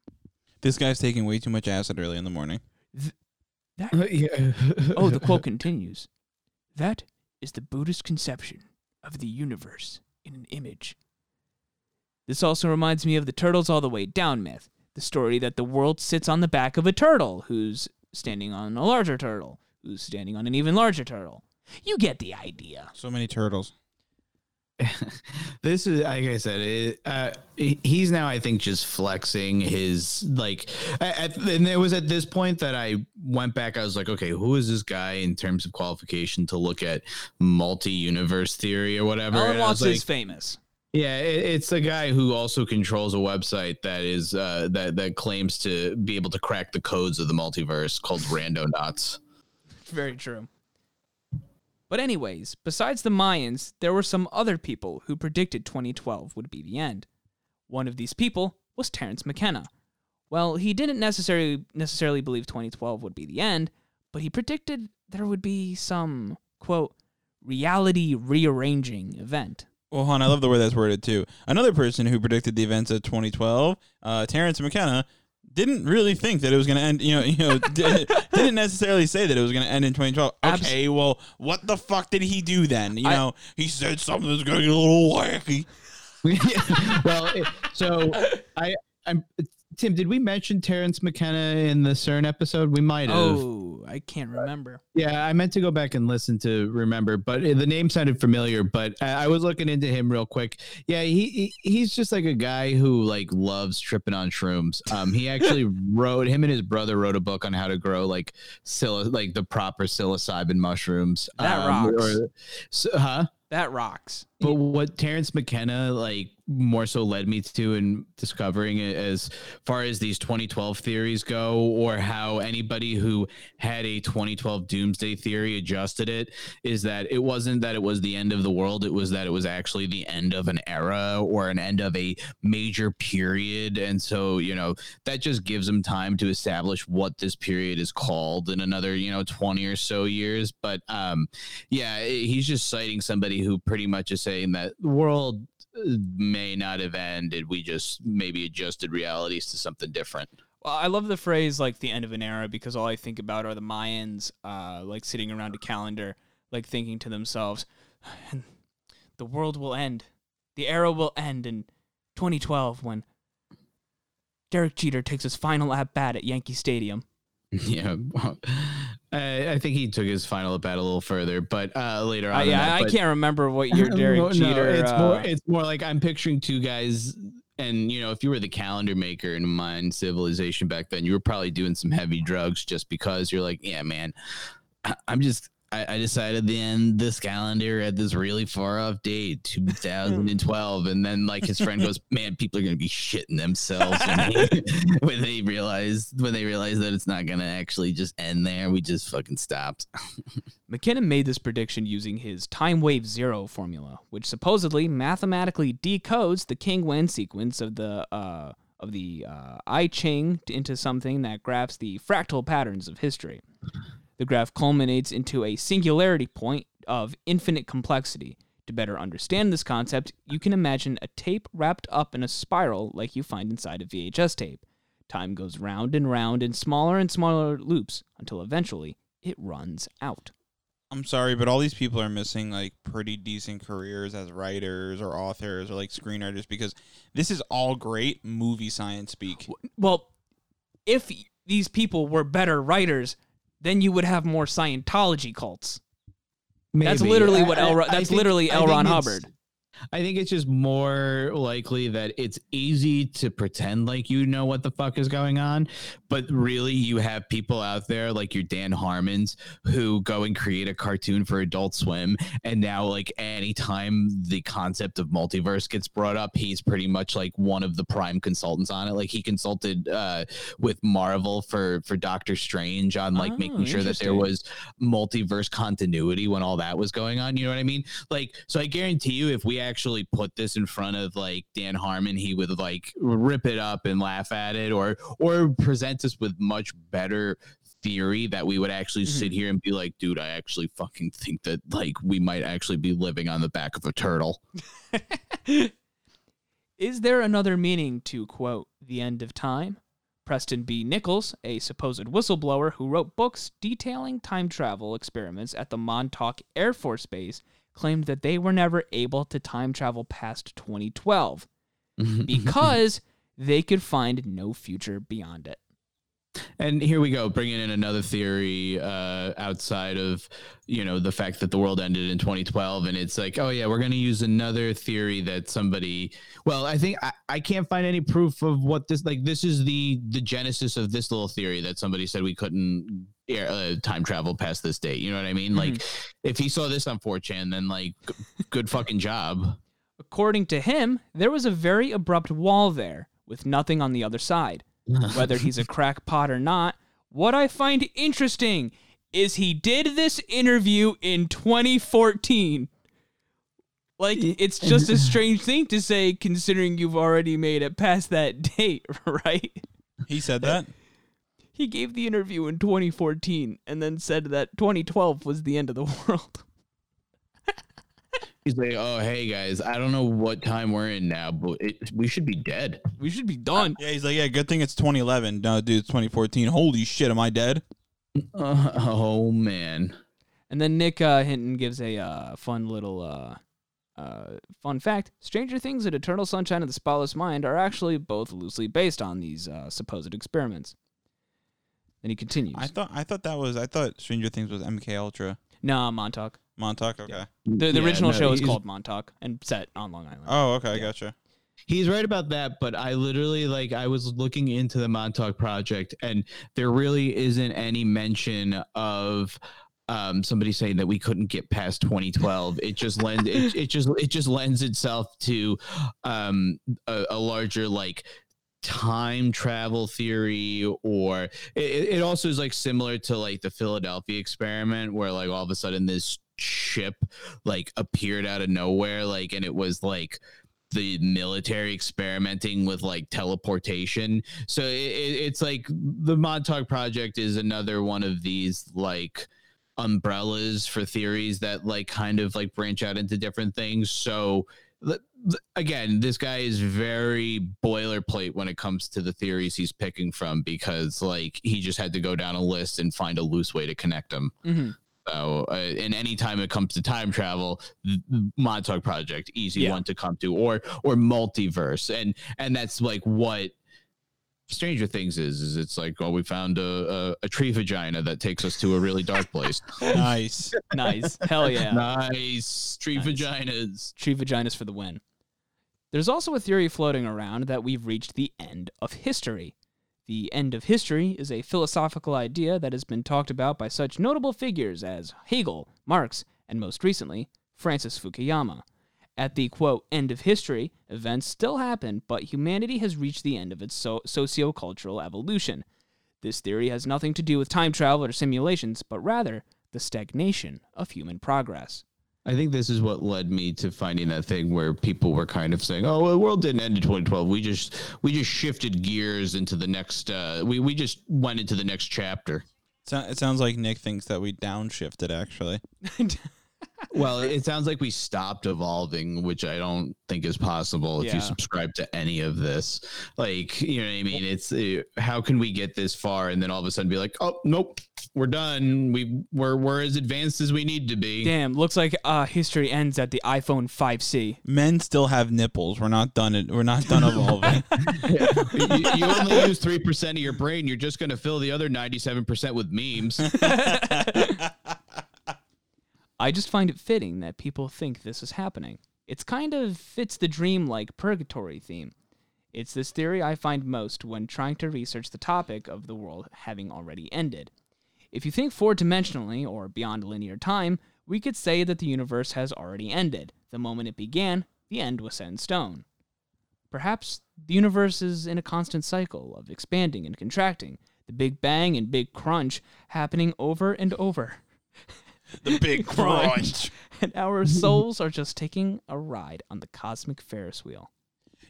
This guy's taking way too much acid early in the morning. That uh, Yeah. [laughs] Oh, the quote continues. That is the Buddhist conception of the universe in an image. This also reminds me of the turtles all the way down myth, the story that the world sits on the back of a turtle who's standing on a larger turtle, who's standing on an even larger turtle. You get the idea. So many turtles. [laughs] this is like I said. It, uh, he's now, I think, just flexing his like. At, and it was at this point that I went back. I was like, okay, who is this guy in terms of qualification to look at multi-universe theory or whatever? Alan And I was Watts like, is famous. yeah, it, it's the guy who also controls a website that is uh, that that claims to be able to crack the codes of the multiverse called Rando Randonauts. Very true. But, anyways, besides the Mayans, there were some other people who predicted 2012 would be the end. One of these people was Terence McKenna. Well, he didn't necessarily necessarily believe 2012 would be the end, but he predicted there would be some quote reality rearranging event. Well, hon, I love the way that's worded too. Another person who predicted the events of 2012, uh, Terence McKenna, didn't really think that it was going to end. You know, [laughs] you know, didn't necessarily say that it was going to end in 2012. Abs- Okay, well, what the fuck did he do then? You I- know, he said something that's going to get a little wacky. [laughs] well, it- so I, I'm Tim. Did we mention Terence McKenna in the CERN episode? We might have. Oh, I can't remember. Yeah, I meant to go back and listen to remember, but the name sounded familiar. But I I was looking into him real quick. Yeah, he, he he's just like a guy who like loves tripping on shrooms. Um, he [laughs] actually wrote him and his brother wrote a book on how to grow like psil- like the proper psilocybin mushrooms. That um, rocks. so, huh? That rocks. But what Terence McKenna like more so led me to in discovering it as far as these 2012 theories go, or how anybody who had a 2012 doomsday theory adjusted it, is that it wasn't that it was the end of the world, it was that it was actually the end of an era or an end of a major period. And so, you know, that just gives them time to establish what this period is called in another, you know, 20 or so years. But um yeah, he's just citing somebody who pretty much is saying that the world uh, may not have ended. We just maybe adjusted realities to something different. Well, I love the phrase like the end of an era because all I think about are the Mayans, uh, like sitting around a calendar, like thinking to themselves, the world will end, the era will end in 2012 when Derek Jeter takes his final at bat at Yankee Stadium. [laughs] Yeah, I, I think he took his final at bat a little further, but uh, later Uh, on. in yeah, that, I can't remember what your [laughs] Derek No, no, it's uh, more. It's more like I'm picturing two guys, and you know, if you were the calendar maker in Mayan Civilization back then, you were probably doing some heavy drugs just because you're like, yeah, man, I'm just. I, I decided to end this calendar at this really far off date, 2012, and then like his friend goes, "Man, people are gonna be shitting themselves when they, [laughs] [laughs] when they realize when they realize that it's not gonna actually just end there. We just fucking stopped." [laughs] McKenna made this prediction using his time wave zero formula, which supposedly mathematically decodes the King Wen sequence of the uh, of the uh, I Ching into something that graphs the fractal patterns of history. The graph culminates into a singularity point of infinite complexity. To better understand this concept, you can imagine a tape wrapped up in a spiral like you find inside a VHS tape. Time goes round and round in smaller and smaller loops until eventually it runs out. I'm sorry, but all these people are missing like pretty decent careers as writers or authors or like screenwriters because this is all great movie science speak. Well, if these people were better writers, then you would have more Scientology cults. That's literally what I- L. I That's think- literally I L. Ron Hubbard. I think it's just more likely that it's easy to pretend like you know what the fuck is going on, but really you have people out there like your Dan Harmons who go and create a cartoon for Adult Swim, and now like anytime the concept of multiverse gets brought up, he's pretty much like one of the prime consultants on it. Like he consulted uh, with Marvel for for Doctor Strange on like Oh, making sure that there was multiverse continuity when all that was going on. You know what I mean? Like, so I guarantee you, if we actually put this in front of like Dan Harmon, he would like rip it up and laugh at it, or or present us with much better theory that we would actually Mhm. sit here and be like, dude, I actually fucking think that like we might actually be living on the back of a turtle. [laughs] Is there another meaning to quote the end of time? Preston B. Nichols, a supposed whistleblower who wrote books detailing time travel experiments at the Montauk Air Force Base, claimed that they were never able to time travel past 2012 [laughs] because they could find no future beyond it. And here we go, bringing in another theory uh, outside of, you know, the fact that the world ended in 2012. And it's like, oh, yeah, we're going to use another theory that somebody, well, I think I, I can't find any proof of what this, like, this is the the genesis of this little theory that somebody said we couldn't uh, time travel past this date. You know what I mean? Like, if he saw this on 4chan, then, like, g- good fucking job. According to him, there was a very abrupt wall there with nothing on the other side. Whether he's a crackpot or not, what I find interesting is he did this interview in 2014. Like, it's just a strange thing to say considering you've already made it past that [laughs] date, right? He said that. He gave the interview in 2014 and then said that 2012 was the end of the [laughs] world. He's like, oh, hey, guys, I don't know what time we're in now, but it, we should be dead. We should be done. Yeah, he's like, yeah, good thing it's 2011. No, dude, it's 2014. Holy shit, am I dead? Uh, [laughs] oh, man. And then Nick uh, Hinton gives a uh, fun little uh, uh, fun fact: Stranger Things and Eternal Sunshine of the Spotless Mind are actually both loosely based on these uh, supposed experiments. Then he continues. I thought I thought that was I thought Stranger Things was MK Ultra. nah, Montauk. Montauk. Okay. Yeah. The, the Yeah, original no, show is he's- called Montauk and set on Long Island. Oh, okay, I Yeah. gotcha. He's right about that, but I literally like I was looking into the Montauk project, and there really isn't any mention of um, somebody saying that we couldn't get past 2012. It just lends it, it just it just lends itself to um, a, a larger like time travel theory or it, it also is like similar to like the philadelphia experiment where like all of a sudden this ship like appeared out of nowhere like and it was like the military experimenting with like teleportation. So it, it, it's like the montauk project is another one of these like umbrellas for theories that like kind of like branch out into different things. So again this guy is very boilerplate when it comes to the theories he's picking from because like he just had to go down a list and find a loose way to connect them hmm so, uh, and anytime it comes to time travel, Montauk Project, easy Yeah. one to come to, or or multiverse, and and that's like what Stranger Things is is it's like oh we found a, a a tree vagina that takes us to a really dark place. [laughs] nice. Nice. Hell yeah. Nice tree Nice. vaginas. Tree vaginas for the win. There's also a theory floating around that we've reached the end of history. The end of history is a philosophical idea that has been talked about by such notable figures as Hegel, Marx, and most recently, Francis Fukuyama. At the quote, end of history, events still happen, but humanity has reached the end of its so- socio-cultural evolution. This theory has nothing to do with time travel or simulations, but rather the stagnation of human progress. I think this is what led me to finding that thing where people were kind of saying, "Oh, well, the world didn't end in 2012. We just we just shifted gears into the next. Uh, we we just went into the next chapter." So, it sounds like Nick thinks that we downshifted. Actually, [laughs] Well, it sounds like we stopped evolving, which I don't think is possible if Yeah. you subscribe to any of this. Like, you know what I mean? It's uh, how can we get this far and then all of a sudden be like, "Oh, nope, we're done. We we're we're as advanced as we need to be." Damn, looks like uh, history ends at the iPhone 5C. men still have nipples. We're not done. It. We're not done evolving. [laughs] you, you only use three percent of your brain. You're just going to fill the other ninety-seven percent with memes. [laughs] I just find it fitting that people think this is happening. It's kind of fits the dream-like purgatory theme. It's this theory I find most when trying to research the topic of the world having already ended. If you think four-dimensionally or beyond linear time, we could say that the universe has already ended. The moment it began, the end was set in stone. Perhaps the universe is in a constant cycle of expanding and contracting, the Big Bang and Big Crunch happening over and over. the big [laughs] crunch. and our [laughs] souls are just taking a ride on the cosmic Ferris wheel.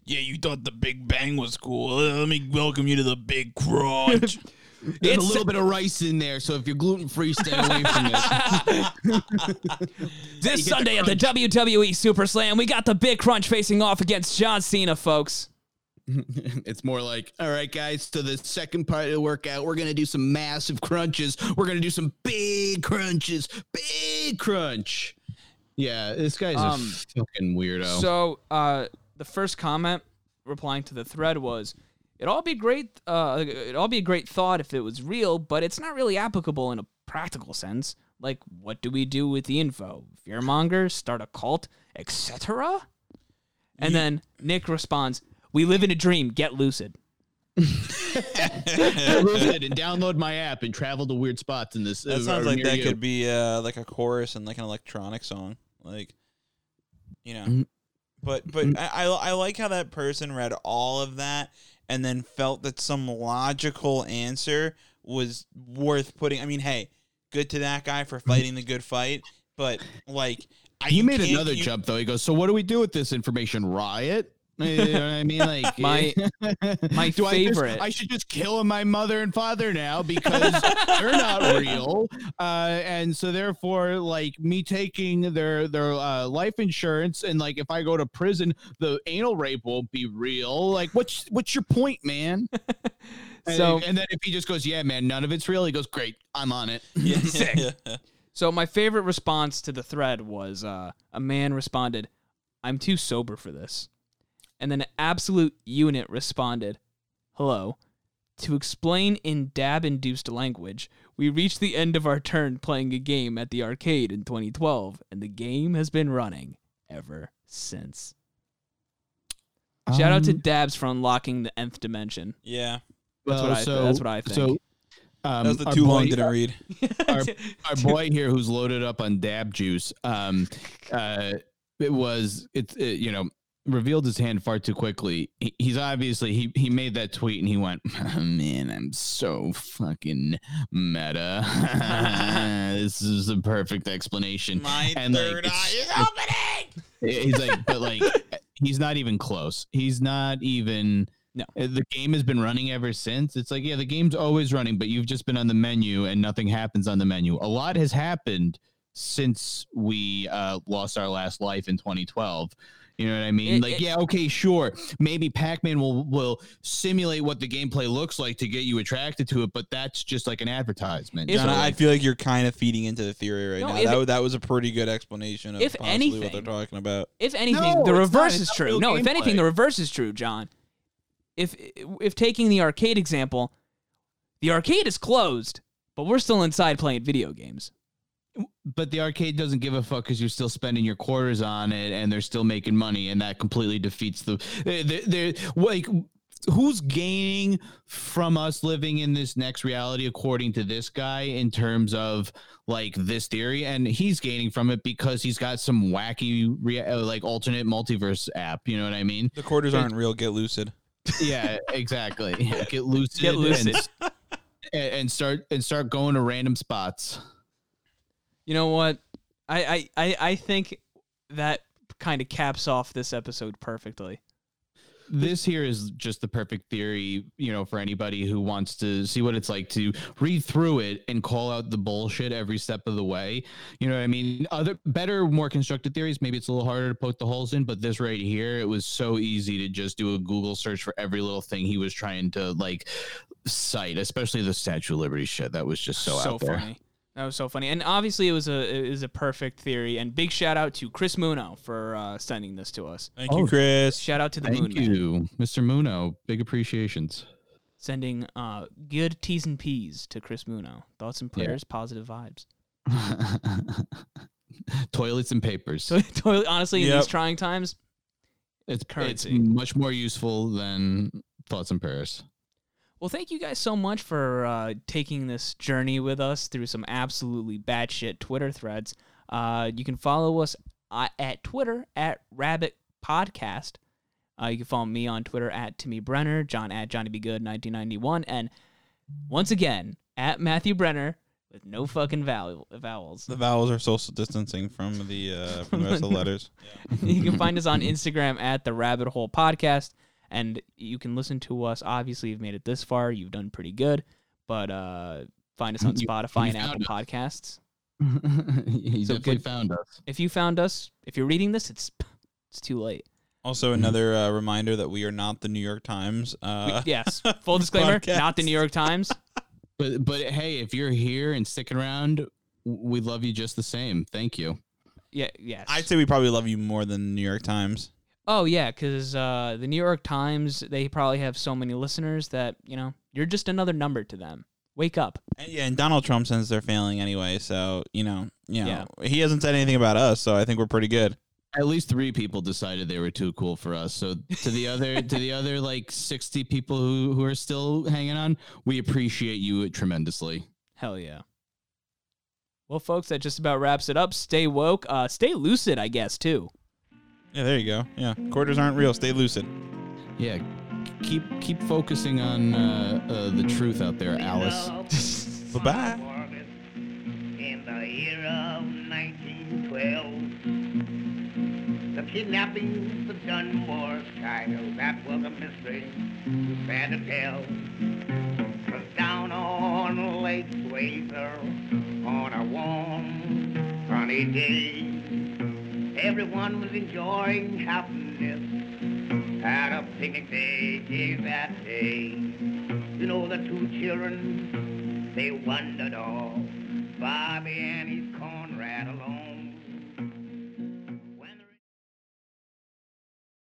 Yeah, you thought the Big Bang was cool. Let me welcome you to the Big Crunch. [laughs] There's It's- a little bit of rice in there, so if you're gluten free, stay away from [laughs] [laughs] this. This the Sunday at the WWE Super Slam, we got the Big Crunch facing off against John Cena, folks. [laughs] it's more like, all right, guys, so the second part of the workout, we're gonna do some massive crunches. We're gonna do some big crunches, big crunch. Yeah, this guy's Um, a fucking weirdo. So, uh, the first comment replying to the thread was, "It'd all be great. Uh, it'd all be a great thought if it was real, but it's not really applicable in a practical sense. Like, what do we do with the info? Fearmonger, start a cult, etc." And then Nick responds, "We live in a dream. Get lucid." lose it and download my app and travel to weird spots in this. that uh, sounds like near that you. could be uh, like a chorus and like an electronic song, like you know. Mhm. But but. I, I I like how that person read all of that and then felt that some logical answer was worth putting. I mean, hey, good to that guy for mm-hmm. fighting the good fight, but like He you made another you- jump though. He goes, "So what do we do with this information? Riot?" You know what I mean? Like My- [laughs] my do I, just- favorite- I, should just kill my mother and father now because [laughs] they're not real, uh, and so therefore, like me taking their their uh, life insurance and like if I go to prison, the anal rape won't be real. Like, what's what's your point, man? [laughs] And- So- and then if he just goes, "Yeah, man, none of it's real," he goes, "Great, I'm on it." Yeah, Sick. yeah. So my favorite response to the thread was uh, a man responded, "I'm too sober for this," and then an absolute unit responded, "Hello." To explain in dab-induced language, we reached the end of our turn playing a game at the arcade in 2012, and the game has been running ever since. Shout out to Um, Dabs for unlocking the nth dimension. yeah. That's what I- that's what I think. So, um, That was the our too long boy- didn't read. [laughs] our, our boy here who's loaded up on dab juice um uh it was it's it, you know revealed his hand far too quickly. He, he's obviously he he made that tweet and he went man i'm so fucking meta. [laughs] This is a perfect explanation. My And, third it's- eye is opening. he's like but like [laughs] he's not even close. He's not even No. Uh, the game has been running ever since. It's like yeah the game's always running but you've just been on the menu and nothing happens on the menu. A lot has happened since we uh lost our last life in 2012 you know what I mean? It- like, it- yeah, okay, sure. Maybe Pac-Man will will simulate what the gameplay looks like to get you attracted to it, but that's just like an advertisement. If- John, So, I feel like you're kind of feeding into the theory right No, now. That, it- that was a pretty good explanation of if possibly what they're talking about. If anything, No, the reverse not. is true. No, if anything, gameplay. the reverse is true, John. if if taking the arcade example, the arcade is closed, but we're still inside playing video games. But the arcade doesn't give a fuck because you're still spending your quarters on it, and they're still making money, and that completely defeats the. They're, they're like, who's gaining from us living in this next reality, according to this guy, in terms of like this theory, and he's gaining from it because he's got some wacky, rea- uh, like alternate multiverse app. You know what I mean? The quarters aren't real. Get lucid. Yeah, exactly. Yeah, [laughs] get lucid, Get lucid. And, and start and start going to random spots. You know what? I I I, I think that kind of caps off this episode perfectly. this here is just the perfect theory, you know, for anybody who wants to see what it's like to read through it and call out the bullshit every step of the way. You know what I mean? Other better, more constructed theories, maybe it's a little harder to poke the holes in, but this right here, it was so easy to just do a Google search for every little thing he was trying to like cite, especially the Statue of Liberty shit. That was just so, out there. funny. That was so funny, and obviously it was a it was a perfect theory. And big shout out to Chris Muno for uh, sending this to us. Thank Oh, you, Chris. Shout out to the Thank Moon Man. you, Mr. Muno. Big appreciations. sending uh, good T's and P's to Chris Muno. Thoughts and Yeah. prayers, positive vibes. [laughs] Toilets and papers. [laughs] So totally, honestly, in these trying times, It's currency. It's much more useful than thoughts and prayers. Well, thank you guys so much for uh, taking this journey with us through some absolutely batshit Twitter threads. Uh, you can follow us uh, at Twitter at Rabbit Podcast. Uh, you can follow me on Twitter at Timmy Brenner, John at Johnny Be Good 1991, and once again at Matthew Brenner with no fucking vowel- vowels. The vowels are social distancing from the uh, from the rest of the [laughs] letters. you can find us on Instagram at the Rabbit Hole Podcast, and you can listen to us. Obviously, you've made it this far. You've done pretty good, but uh, find us on [laughs] You- Spotify [laughs] you and Apple found Podcasts. he So definitely good- found us. If you found us, if you're reading this, it's it's too late. Also, another uh, reminder that we are not the New York Times. We- Uh, yes, [laughs] full disclaimer, podcast. not the New York Times. But but hey, if you're here and sticking around, we love you just the same. Thank you. Yeah, yes. I'd say we probably love you more than the New York Times. Oh yeah, because uh, the New York Times they probably have so many listeners that you know you're just another number to them. Wake up. And, yeah, and Donald Trump says they're failing anyway, so you know, you know, he hasn't said anything about us, so I think we're pretty good. At least three people decided they were too cool for us. So to the other [laughs] to the other like sixty people who who are still hanging on, we appreciate you tremendously. Hell yeah. Well, folks, that just about wraps it up. Stay woke. Uh, stay lucid, I guess, too. Yeah, there you go. Yeah, quarters aren't real. Stay lucid. Yeah, keep keep focusing on uh, uh, the truth out there, Alice. [laughs] Bye bye. In the year of 1912, the kidnappings of Dunmore's child, that was a mystery too sad to tell. 'Cause down on Lake Swayzer, on a warm, sunny day, everyone was enjoying happiness Had a picnic day that day. You know, the two children, they wandered off, Bobby and his Conrad alone.